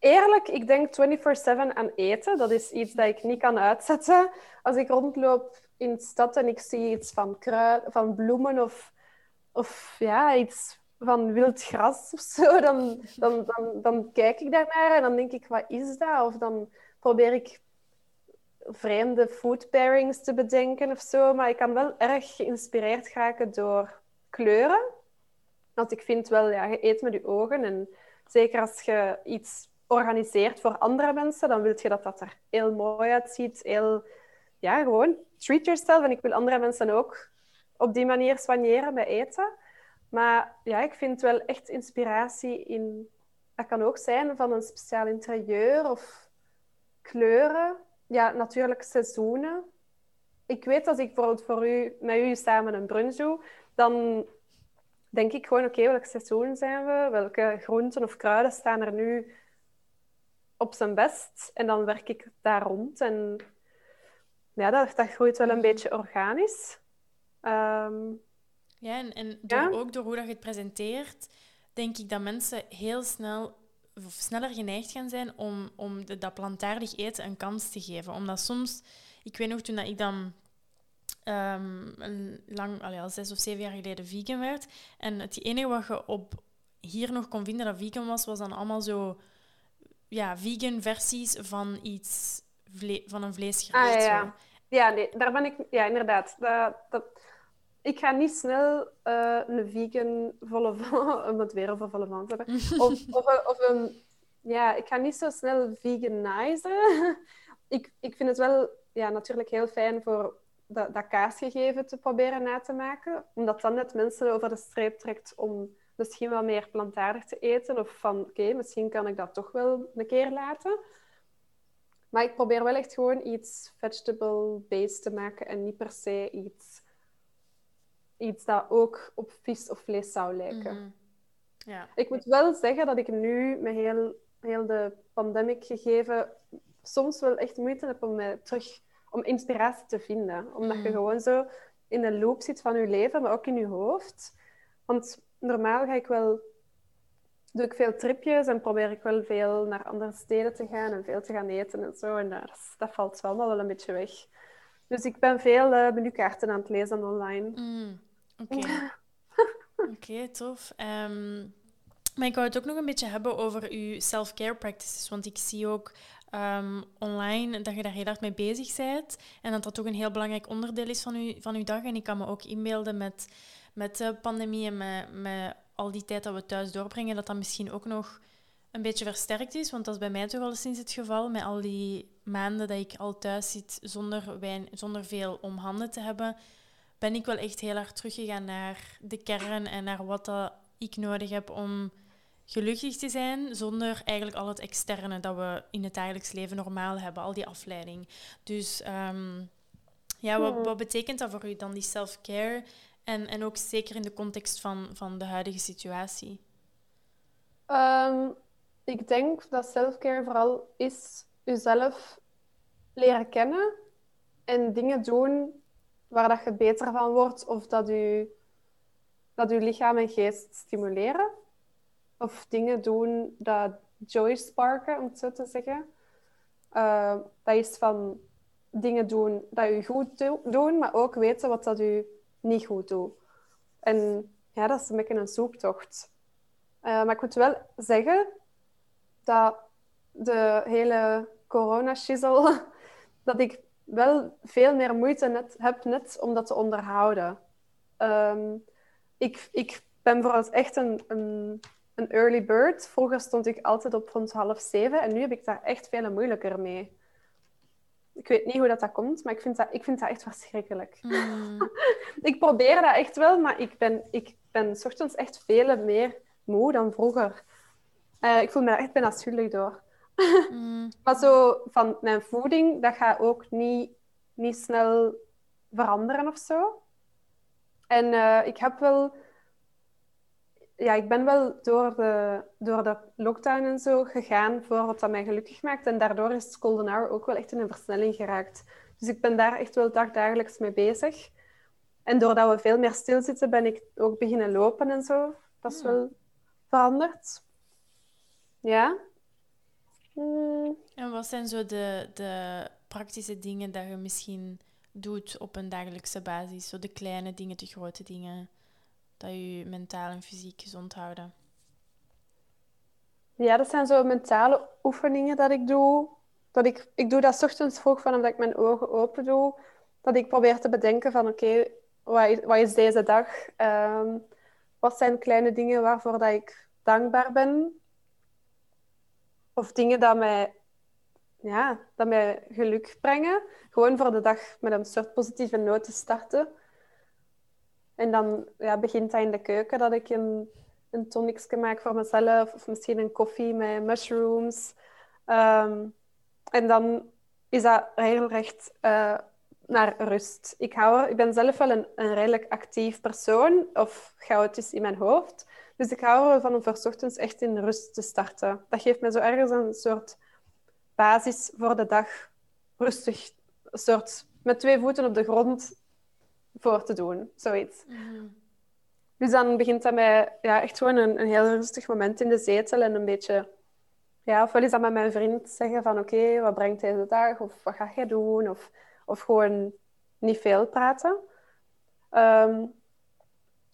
Eerlijk, ik denk 24-7 aan eten. Dat is iets dat ik niet kan uitzetten. Als ik rondloop in de stad en ik zie iets van, kruid, van bloemen of, of ja, iets van wild gras of zo, dan, dan, dan, dan kijk ik daarnaar en dan denk ik, wat is dat? Of dan probeer ik vreemde food pairings te bedenken of zo. Maar ik kan wel erg geïnspireerd raken door kleuren. Want ik vind wel, ja, je eet met je ogen. En zeker als je iets organiseert voor andere mensen, dan wil je dat dat er heel mooi uitziet. Heel, ja, gewoon treat yourself. En ik wil andere mensen ook op die manier soigneren bij eten. Maar ja, ik vind wel echt inspiratie in... Dat kan ook zijn van een speciaal interieur of kleuren. Ja, natuurlijk seizoenen. ik weet als ik bijvoorbeeld voor u, met u samen een brunch doe, dan denk ik gewoon, oké, welk seizoen zijn we? Welke groenten of kruiden staan er nu op zijn best? En dan werk ik daar rond. En ja, dat, dat groeit wel een mhm. beetje organisch. Ehm, ja, en, en door, ook door hoe dat je het presenteert, denk ik dat mensen heel snel of sneller geneigd gaan zijn om, om de, dat plantaardig eten een kans te geven. Omdat soms, ik weet nog toen dat ik dan um, een lang, allee, al zes of zeven jaar geleden vegan werd. En het enige wat je op hier nog kon vinden dat vegan was, was dan allemaal zo ja, vegan versies van iets van een vleesgerecht. Ah, ja, ja. ja, nee, daar ben ik... Ja, inderdaad. Dat, dat, ik ga niet snel uh, een vegan volle [LAUGHS] van... om het weer over volle van te hebben. Of, [LAUGHS] of, of een... Ja, ik ga niet zo snel veganizen. [LAUGHS] ik, ik vind het wel ja, natuurlijk heel fijn voor dat, dat kaarsgegeven te proberen na te maken. Omdat dan net mensen over de streep trekt om misschien wel meer plantaardig te eten. Of van, oké, misschien kan ik dat toch wel een keer laten. Maar ik probeer wel echt gewoon iets vegetable-based te maken en niet per se iets, iets dat ook op vis of vlees zou lijken. Mhm. ja. Ik moet wel zeggen dat ik nu met heel, heel de pandemic gegeven soms wel echt moeite heb om mij terug om inspiratie te vinden. Omdat je mm. gewoon zo in een loop zit van je leven, maar ook in je hoofd. Want normaal ga ik wel, doe ik veel tripjes en probeer ik wel veel naar andere steden te gaan en veel te gaan eten en zo. En dat, dat valt allemaal wel een beetje weg. Dus ik ben veel uh, menukaarten aan het lezen online. Mm, oké. [LAUGHS] Oké, tof. Um, maar ik wou het ook nog een beetje hebben over uw self-care practices. Want ik zie ook um, online, dat je daar heel hard mee bezig bent. En dat dat toch een heel belangrijk onderdeel is van je, van uw dag. En ik kan me ook inbeelden met, met de pandemie en met, met al die tijd dat we thuis doorbrengen, dat dat misschien ook nog een beetje versterkt is. Want dat is bij mij toch al sinds het geval. Met al die maanden dat ik al thuis zit zonder, wijn, zonder veel om handen te hebben, ben ik wel echt heel hard teruggegaan naar de kern en naar wat dat ik nodig heb om gelukkig te zijn zonder eigenlijk al het externe dat we in het dagelijks leven normaal hebben, al die afleiding. Dus ehm, ja, wat, wat, betekent dat voor u dan, die self-care? En, en ook zeker in de context van, van de huidige situatie? Ehm, ik denk dat self-care vooral is jezelf leren kennen en dingen doen waar dat je beter van wordt of dat je, dat je lichaam en geest stimuleren of dingen doen dat joy sparken, om het zo te zeggen. Uh, dat is van dingen doen dat je goed do doen, maar ook weten wat dat je niet goed doet. En ja, dat is een beetje een zoektocht. Uh, maar ik moet wel zeggen dat de hele corona-shizzle, [LAUGHS] dat ik wel veel meer moeite net, heb net om dat te onderhouden. Um, ik, ik ben bijvoorbeeld echt een, een een early bird. Vroeger stond ik altijd op rond half zeven en nu heb ik daar echt veel moeilijker mee. Ik weet niet hoe dat, dat komt, maar ik vind dat, ik vind dat echt verschrikkelijk. Mm. [LAUGHS] ik probeer dat echt wel, maar ik ben, ik ben s ochtends echt veel meer moe dan vroeger. Uh, ik voel me daar echt bijna schuldig door. Mm. Maar zo van mijn voeding, dat gaat ook niet, niet snel veranderen of zo. En uh, ik heb wel ja, ik ben wel door de, door de lockdown en zo gegaan voor wat dat mij gelukkig maakt. En daardoor is Golden Hour ook wel echt in een versnelling geraakt. Dus ik ben daar echt wel dagdagelijks mee bezig. En doordat we veel meer stilzitten, ben ik ook beginnen lopen en zo. Dat is wel veranderd. Ja. Hmm. En wat zijn zo de, de praktische dingen dat je misschien doet op een dagelijkse basis? Zo de kleine dingen, de grote dingen? dat je mentaal en fysiek gezond houden? Ja, dat zijn zo mentale oefeningen dat ik doe. Dat ik, ik doe dat ochtends vroeg van omdat ik mijn ogen open doe. Dat ik probeer te bedenken van oké, wat, is, wat is deze dag? Ehm, wat zijn kleine dingen waarvoor dat ik dankbaar ben? Of dingen dat mij, ja, dat mij geluk brengen. Gewoon voor de dag met een soort positieve noot te starten. En dan ja, begint dat in de keuken dat ik een, een tonicje maak voor mezelf. Of misschien een koffie met mushrooms. Um, en dan is dat heel recht uh, naar rust. Ik, hou, ik ben zelf wel een, een redelijk actief persoon, of chaotisch in mijn hoofd. Dus ik hou ervan om voor ochtends echt in rust te starten. Dat geeft me zo ergens een soort basis voor de dag. Rustig, een soort met twee voeten op de grond voor te doen, zoiets. Mhm. Dus dan begint dat mij ja, echt gewoon een, een heel rustig moment in de zetel en een beetje... Ja, ofwel is dat met mijn vriend zeggen van oké, wat brengt deze dag? Of wat ga jij doen? Of, of gewoon niet veel praten. Ehm,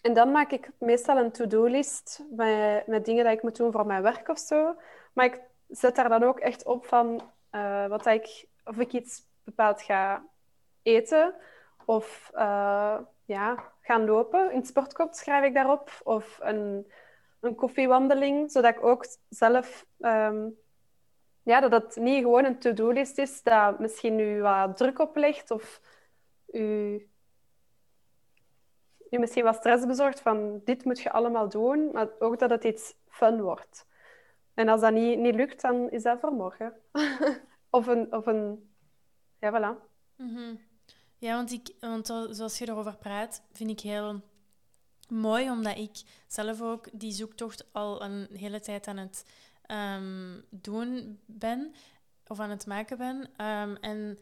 en dan maak ik meestal een to-do-list met, met dingen die ik moet doen voor mijn werk of zo. Maar ik zet daar dan ook echt op van uh, wat ik, of ik iets bepaald ga eten of uh, ja, gaan lopen. In sportkop schrijf ik daarop. Of een, een koffiewandeling, zodat ik ook zelf... Um, ja, dat het niet gewoon een to-do-list is dat misschien u wat druk oplegt of u, misschien wat stress bezorgt van dit moet je allemaal doen, maar ook dat het iets fun wordt. En als dat niet, niet lukt, dan is dat voor morgen. [LAUGHS] of, een, of een... Ja, voilà. Mm Ja, want, ik, want zoals je erover praat, vind ik heel mooi, omdat ik zelf ook die zoektocht al een hele tijd aan het um, doen ben, of aan het maken ben. Um, en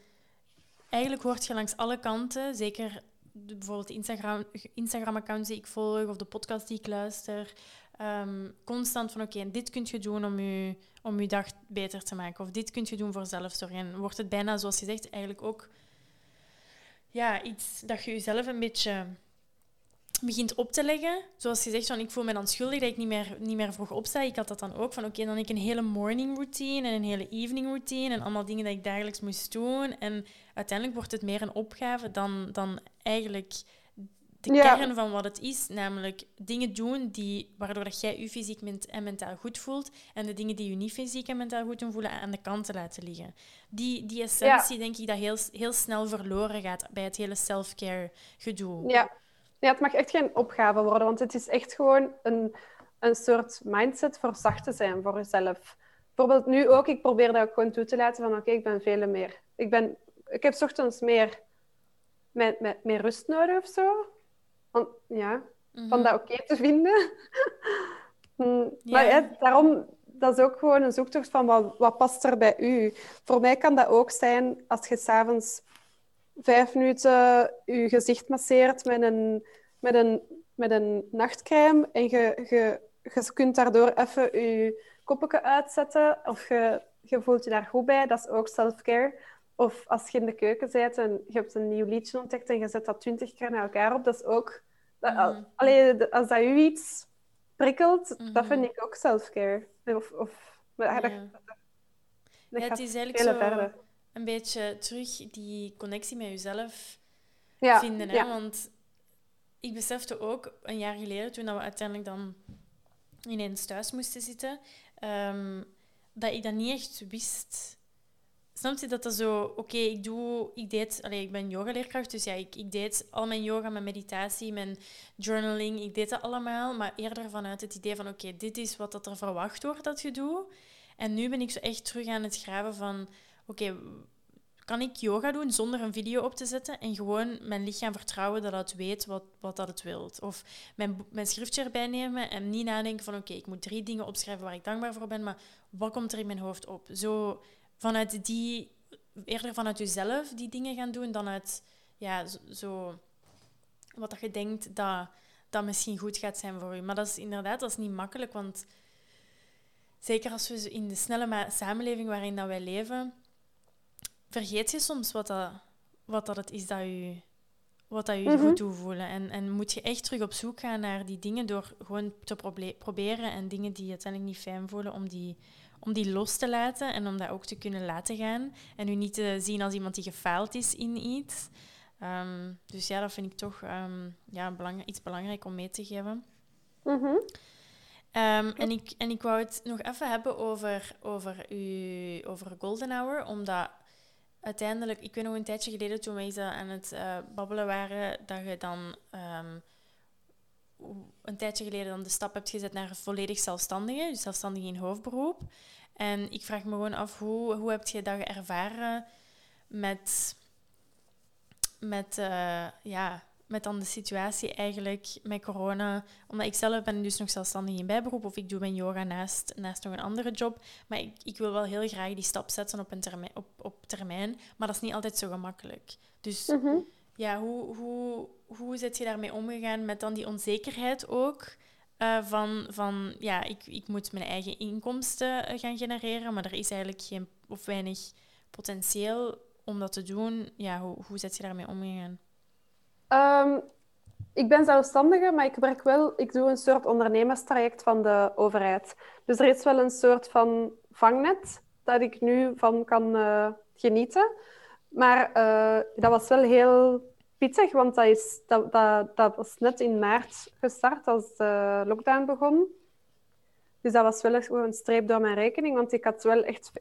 eigenlijk hoort je langs alle kanten, zeker bijvoorbeeld de Instagram, Instagram-accounts die ik volg of de podcast die ik luister, um, constant van oké, dit kun je doen om je, om je dag beter te maken. Of dit kun je doen voor zelfzorg. En wordt het bijna, zoals je zegt, eigenlijk ook ja, iets dat je jezelf een beetje begint op te leggen. Zoals je zegt, van, ik voel me dan schuldig dat ik niet meer, niet meer vroeg opsta. Ik had dat dan ook, van oké, dan heb ik een hele morning routine en een hele evening routine en allemaal dingen die ik dagelijks moest doen. En uiteindelijk wordt het meer een opgave dan, dan eigenlijk de kern van wat het is, namelijk dingen doen die, waardoor dat jij je fysiek en mentaal goed voelt en de dingen die je niet fysiek en mentaal goed doen voelen aan de kant te laten liggen. Die, die essentie denk ik dat heel, heel snel verloren gaat bij het hele self-care gedoe. Ja. Het mag echt geen opgave worden, want het is echt gewoon een, een soort mindset voor zacht te zijn voor jezelf. Bijvoorbeeld nu ook, ik probeer dat ook gewoon toe te laten van oké, ik ben veel meer. Ik, ben, ik heb ochtends meer, met, met, meer rust nodig of zo ja, mm van dat oké te vinden. [LAUGHS] Mm, maar ja, daarom, dat is ook gewoon een zoektocht van wat, wat past er bij u. Voor mij kan dat ook zijn als je s'avonds vijf minuten je gezicht masseert met een, met een, met een nachtcrème en je, je, je kunt daardoor even je koppetje uitzetten of je, je voelt je daar goed bij. Dat is ook self-care. Of als je in de keuken bent en je hebt een nieuw liedje ontdekt en je zet dat twintig keer naar elkaar op, dat is ook... Mm als dat u iets prikkelt, dat mhm. vind ik ook self-care. Of, of, ja. Dat, ja, het is eigenlijk zo verder. Een beetje terug die connectie met jezelf ja. vinden. Hè? Want ik besefte ook een jaar geleden, toen we uiteindelijk dan ineens thuis moesten zitten, um, dat ik dat niet echt wist Snap je dat dat zo... Oké, ik doe... Ik deed... Allee, ik ben yogaleerkracht, dus ja, ik, ik deed al mijn yoga, mijn meditatie, mijn journaling. Ik deed dat allemaal, maar eerder vanuit het idee van... Oké, dit is wat dat er verwacht wordt dat je doet. En nu ben ik zo echt terug aan het graven van... Oké, kan ik yoga doen zonder een video op te zetten en gewoon mijn lichaam vertrouwen dat het weet wat, wat dat het wilt? Of mijn, mijn schriftje erbij nemen en niet nadenken van oké, ik moet drie dingen opschrijven waar ik dankbaar voor ben, maar wat komt er in mijn hoofd op? Zo vanuit die, eerder vanuit jezelf die dingen gaan doen dan uit ja, zo, wat dat je denkt dat, dat misschien goed gaat zijn voor je. Maar dat is inderdaad dat is niet makkelijk, want zeker als we in de snelle samenleving waarin dat wij leven, vergeet je soms wat dat, wat dat het is dat je, wat dat je mm goed doet voelen. En, en moet je echt terug op zoek gaan naar die dingen door gewoon te proberen en dingen die je uiteindelijk niet fijn voelen, om die om die los te laten en om dat ook te kunnen laten gaan. En u niet te zien als iemand die gefaald is in iets. Ehm, dus ja, dat vind ik toch um, ja, iets belangrijk om mee te geven. Mm en, ik, en ik wou het nog even hebben over, over, uw, over Golden Hour, omdat uiteindelijk, ik weet nog een tijdje geleden toen wij aan het uh, babbelen waren, dat je dan een tijdje geleden dan de stap hebt gezet naar volledig zelfstandige, dus zelfstandige in hoofdberoep. En ik vraag me gewoon af, hoe, hoe heb je dat ervaren met met, uh, ja, met dan de situatie eigenlijk met corona. Omdat ik zelf ben dus nog zelfstandig in bijberoep of ik doe mijn yoga naast, naast nog een andere job. Maar ik, ik wil wel heel graag die stap zetten op, een termijn, op, op termijn. Maar dat is niet altijd zo gemakkelijk. Dus mhm. ja, hoe, hoe, hoe zit je daarmee omgegaan met dan die onzekerheid ook? Uh, van, van ja, ik, ik moet mijn eigen inkomsten eh, gaan genereren, maar er is eigenlijk geen of weinig potentieel om dat te doen. Ja, hoe, hoe zit je daarmee omgegaan? Um, ik ben zelfstandige, maar ik werk wel, ik doe een soort ondernemerstraject van de overheid. Dus er is wel een soort van vangnet dat ik nu van kan uh, genieten. Maar uh, dat was wel heel pittig, want dat, is, dat, dat, dat was net in maart gestart als de lockdown begon. Dus dat was wel een streep door mijn rekening, want ik had wel echt...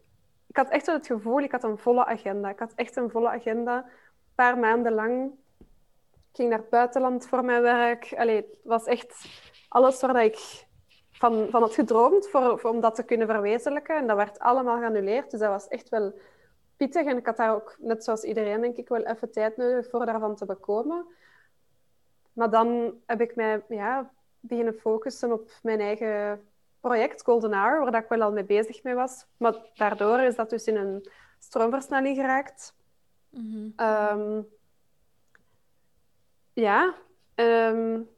Ik had echt wel het gevoel, ik had een volle agenda. Ik had echt een volle agenda. Een paar maanden lang ik ging naar het buitenland voor mijn werk. Allee, het was echt alles waar ik van, van had gedroomd voor, om dat te kunnen verwezenlijken. En dat werd allemaal geannuleerd. Dus dat was echt wel pittig. En ik had daar ook, net zoals iedereen, denk ik, wel even tijd nodig voor daarvan te bekomen. Maar dan heb ik mij ja, beginnen focussen op mijn eigen project, Golden Hour, waar ik wel al mee bezig mee was. Maar daardoor is dat dus in een stroomversnelling geraakt. Mm ja. Um,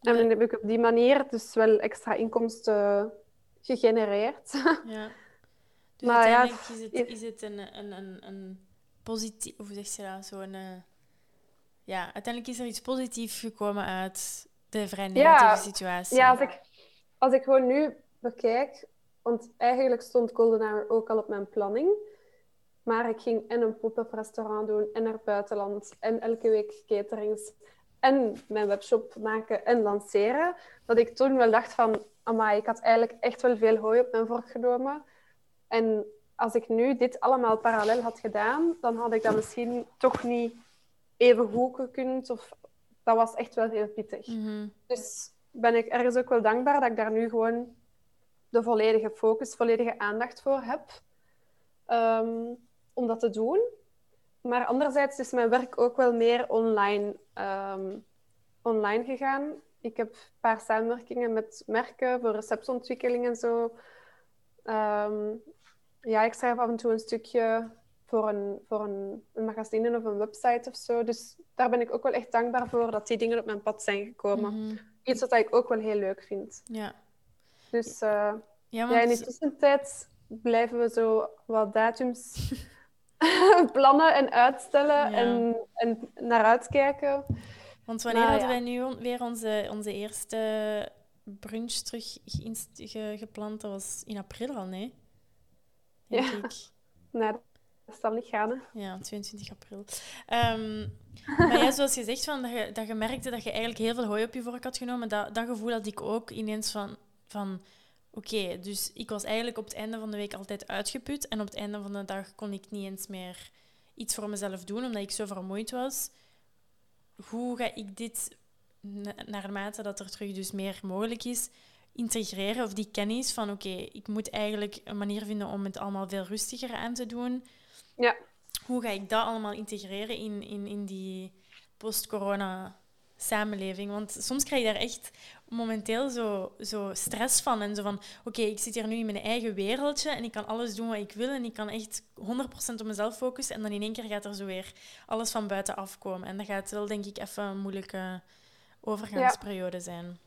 en dan heb ik op die manier dus wel extra inkomsten gegenereerd. [LAUGHS] Ja. Dus maar uiteindelijk ja, is het, is het een, een, een, een positief... Hoe zeg je dat? Zo'n... Uh, ja, uiteindelijk is er iets positiefs gekomen uit de vrij negatieve ja, situatie. Ja, als ik, als ik gewoon nu bekijk... Want eigenlijk stond Golden Hour ook al op mijn planning. Maar ik ging en een pop-up restaurant doen en naar het buitenland. En elke week caterings en mijn webshop maken en lanceren, dat ik toen wel dacht van, amai, ik had eigenlijk echt wel veel hooi op mijn vork genomen. En als ik nu dit allemaal parallel had gedaan, dan had ik dat misschien toch niet even goed gekund. Of dat was echt wel heel pittig. Mhm. Dus ben ik ergens ook wel dankbaar dat ik daar nu gewoon de volledige focus, volledige aandacht voor heb. Ehm, om dat te doen. Maar anderzijds is mijn werk ook wel meer online, ehm, online gegaan. Ik heb een paar samenwerkingen met merken voor receptontwikkeling en zo. Ehm, ja, ik schrijf af en toe een stukje voor een, voor een, een, magazine of een website of zo. Dus daar ben ik ook wel echt dankbaar voor dat die dingen op mijn pad zijn gekomen. Mhm. Iets wat ik ook wel heel leuk vind. Ja. Dus uh, ja, want... ja, in de tussentijd blijven we zo wat datums [LAUGHS] [LAUGHS] plannen en uitstellen en, en naar uitkijken. Want wanneer hadden wij nu weer onze, onze eerste brunch terug gepland? Dat was in april al, nee? Denk ja. Ik. [LAUGHS] Nee, dat zal niet gaan, hè? Ja, 22 april. Um, maar ja, zoals je zegt, van, dat, je, dat je merkte dat je eigenlijk heel veel hooi op je vork had genomen, dat, dat gevoel had ik ook ineens van... van Oké, dus ik was eigenlijk op het einde van de week altijd uitgeput. En op het einde van de dag kon ik niet eens meer iets voor mezelf doen, omdat ik zo vermoeid was. Hoe ga ik dit, naarmate dat er terug dus meer mogelijk is, integreren? Of die kennis van, oké, ik moet eigenlijk een manier vinden om het allemaal veel rustiger aan te doen. Ja. Hoe ga ik dat allemaal integreren in, in, in die post-corona samenleving. Want soms krijg je daar echt momenteel zo, zo stress van. En zo van, oké, ik zit hier nu in mijn eigen wereldje en ik kan alles doen wat ik wil. En ik kan echt 100% op mezelf focussen. En dan in één keer gaat er zo weer alles van buiten afkomen. En dat gaat wel, denk ik, even een moeilijke overgangsperiode zijn.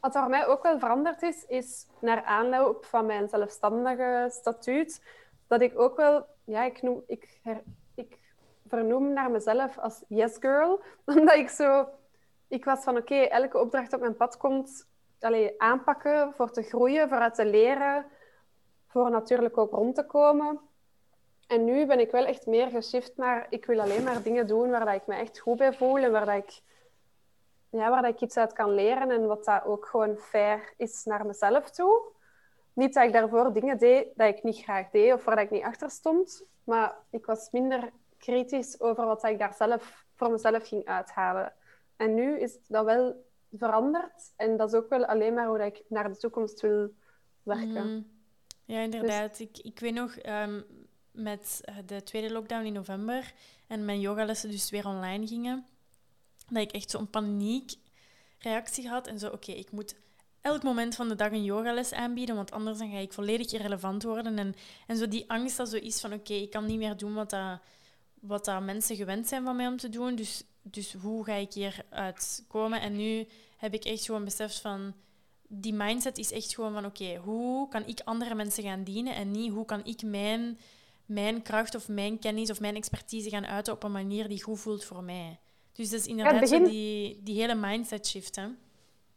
Wat voor mij ook wel veranderd is, is naar aanloop van mijn zelfstandige statuut, dat ik ook wel, ja, ik noem, ik, her, ik vernoem naar mezelf als yes girl. [LAUGHS] Omdat ik zo... Ik was van, oké, elke opdracht op mijn pad komt... Allee, aanpakken voor te groeien, voor te leren. Voor natuurlijk ook rond te komen. En nu ben ik wel echt meer geshift naar... Ik wil alleen maar dingen doen waar dat ik me echt goed bij voel. En waar dat ik, ja, waar dat ik iets uit kan leren. En wat dat ook gewoon fair is naar mezelf toe. Niet dat ik daarvoor dingen deed dat ik niet graag deed of waar ik niet achter stond. Maar ik was minder kritisch over wat ik daar zelf voor mezelf ging uithalen. En nu is dat wel veranderd. En dat is ook wel alleen maar hoe ik naar de toekomst wil werken. Mhm. Ja, inderdaad. Ik, ik weet nog, um, met eh, de tweede lockdown in november en mijn yogalessen dus weer online gingen, dat ik echt zo'n paniekreactie had en zo, oké, ik moet elk moment van de dag een yogales aanbieden, want anders dan ga ik volledig irrelevant worden. En, en zo die angst dat zo is van, oké, ik kan niet meer doen wat, dat, wat dat mensen gewend zijn van mij om te doen, dus, dus hoe ga ik hier uitkomen? En nu heb ik echt gewoon beseft van die mindset is echt gewoon van oké, hoe kan ik andere mensen gaan dienen en niet hoe kan ik mijn, mijn kracht of mijn kennis of mijn expertise gaan uiten op een manier die goed voelt voor mij. Dus dat is inderdaad die, die hele mindset shift. Hè?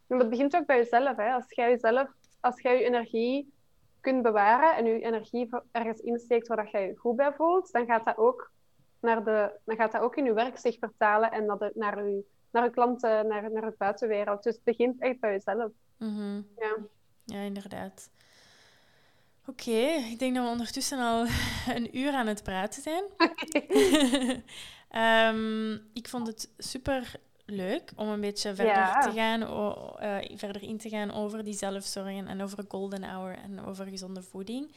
Maar het begint ook bij jezelf. Hè? Als jij jezelf, als jij je energie kunt bewaren en je energie ergens insteekt waar dat jij je goed bij voelt, dan gaat dat ook, naar de, dan gaat dat ook in je werk zich vertalen en naar, de, naar, je, naar je klanten, naar, naar de buitenwereld. Dus het begint echt bij jezelf. Mhm. Ja. ja, inderdaad. Oké, ik denk dat we ondertussen al [LAUGHS] een uur aan het praten zijn. [LAUGHS] um, [LAUGHS] ik vond het super leuk om een beetje verder, te gaan, uh, verder in te gaan over die zelfzorgen en over golden hour en over gezonde voeding.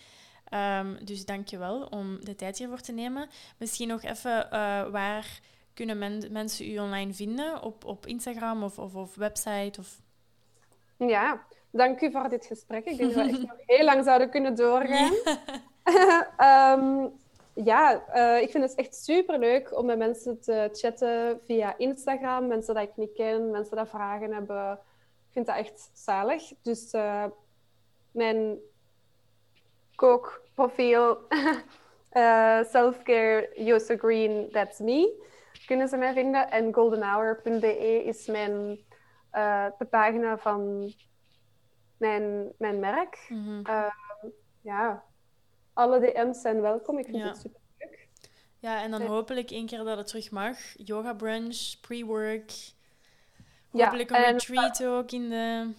Um, dus dank je wel om de tijd hiervoor te nemen. Misschien nog even, uh, waar kunnen mensen u online vinden? Op, op Instagram of, of, of website? Of... Ja, dank u voor dit gesprek. Ik denk dat we echt [LAUGHS] nog heel lang zouden kunnen doorgaan. um, [LAUGHS] [LAUGHS] ja, uh, ik vind het echt super leuk om met mensen te chatten via Instagram. Mensen die ik niet ken, mensen die vragen hebben. Ik vind dat echt zalig. Dus uh, mijn kookprofiel, uh, [LAUGHS] selfcare, Yosa Green, that's me, kunnen ze mij vinden. En goldenhour.be is mijn, de pagina van mijn, mijn merk. Mm ja, alle DM's zijn welkom. Ik vind het super leuk. Ja, en dan hopelijk één keer dat het terug mag. Yoga brunch, pre-work. Hopelijk een retreat ook in de,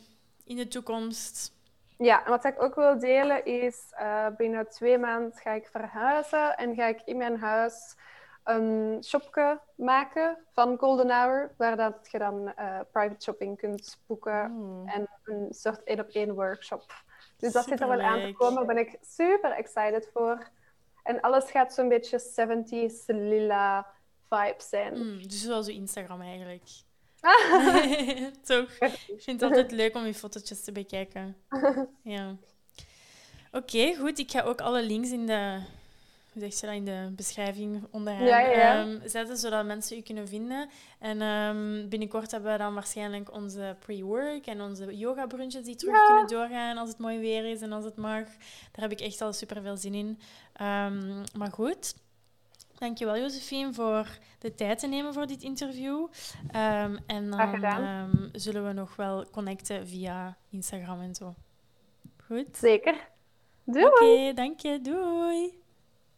in de toekomst. Ja, en wat ik ook wil delen is, uh, binnen twee maanden ga ik verhuizen en ga ik in mijn huis een shopje maken van Golden Hour, waar dat je dan uh, private shopping kunt boeken en een soort één-op-één workshop. Dus dat zit er wel aan te komen. Daar ben ik super excited voor. En alles gaat zo'n beetje 70s lila vibes zijn. Mm, dus zoals je Instagram eigenlijk. [LAUGHS] Toch? Ik vind het [LAUGHS] altijd leuk om je fotootjes te bekijken. Ja. Oké, goed. Ik ga ook alle links in de hoe zeg je dat, in de beschrijving onderaan ja, ja. Um, zetten, zodat mensen u kunnen vinden. En um, binnenkort hebben we dan waarschijnlijk onze pre-work en onze yoga brunches die terug kunnen doorgaan als het mooi weer is en als het mag. Daar heb ik echt al super veel zin in. Um, maar goed. Dankjewel, Josephine, voor de tijd te nemen voor dit interview. en dan zullen we nog wel connecten via Instagram en zo. Goed? Zeker. Doei. Oké, dank je. Doei.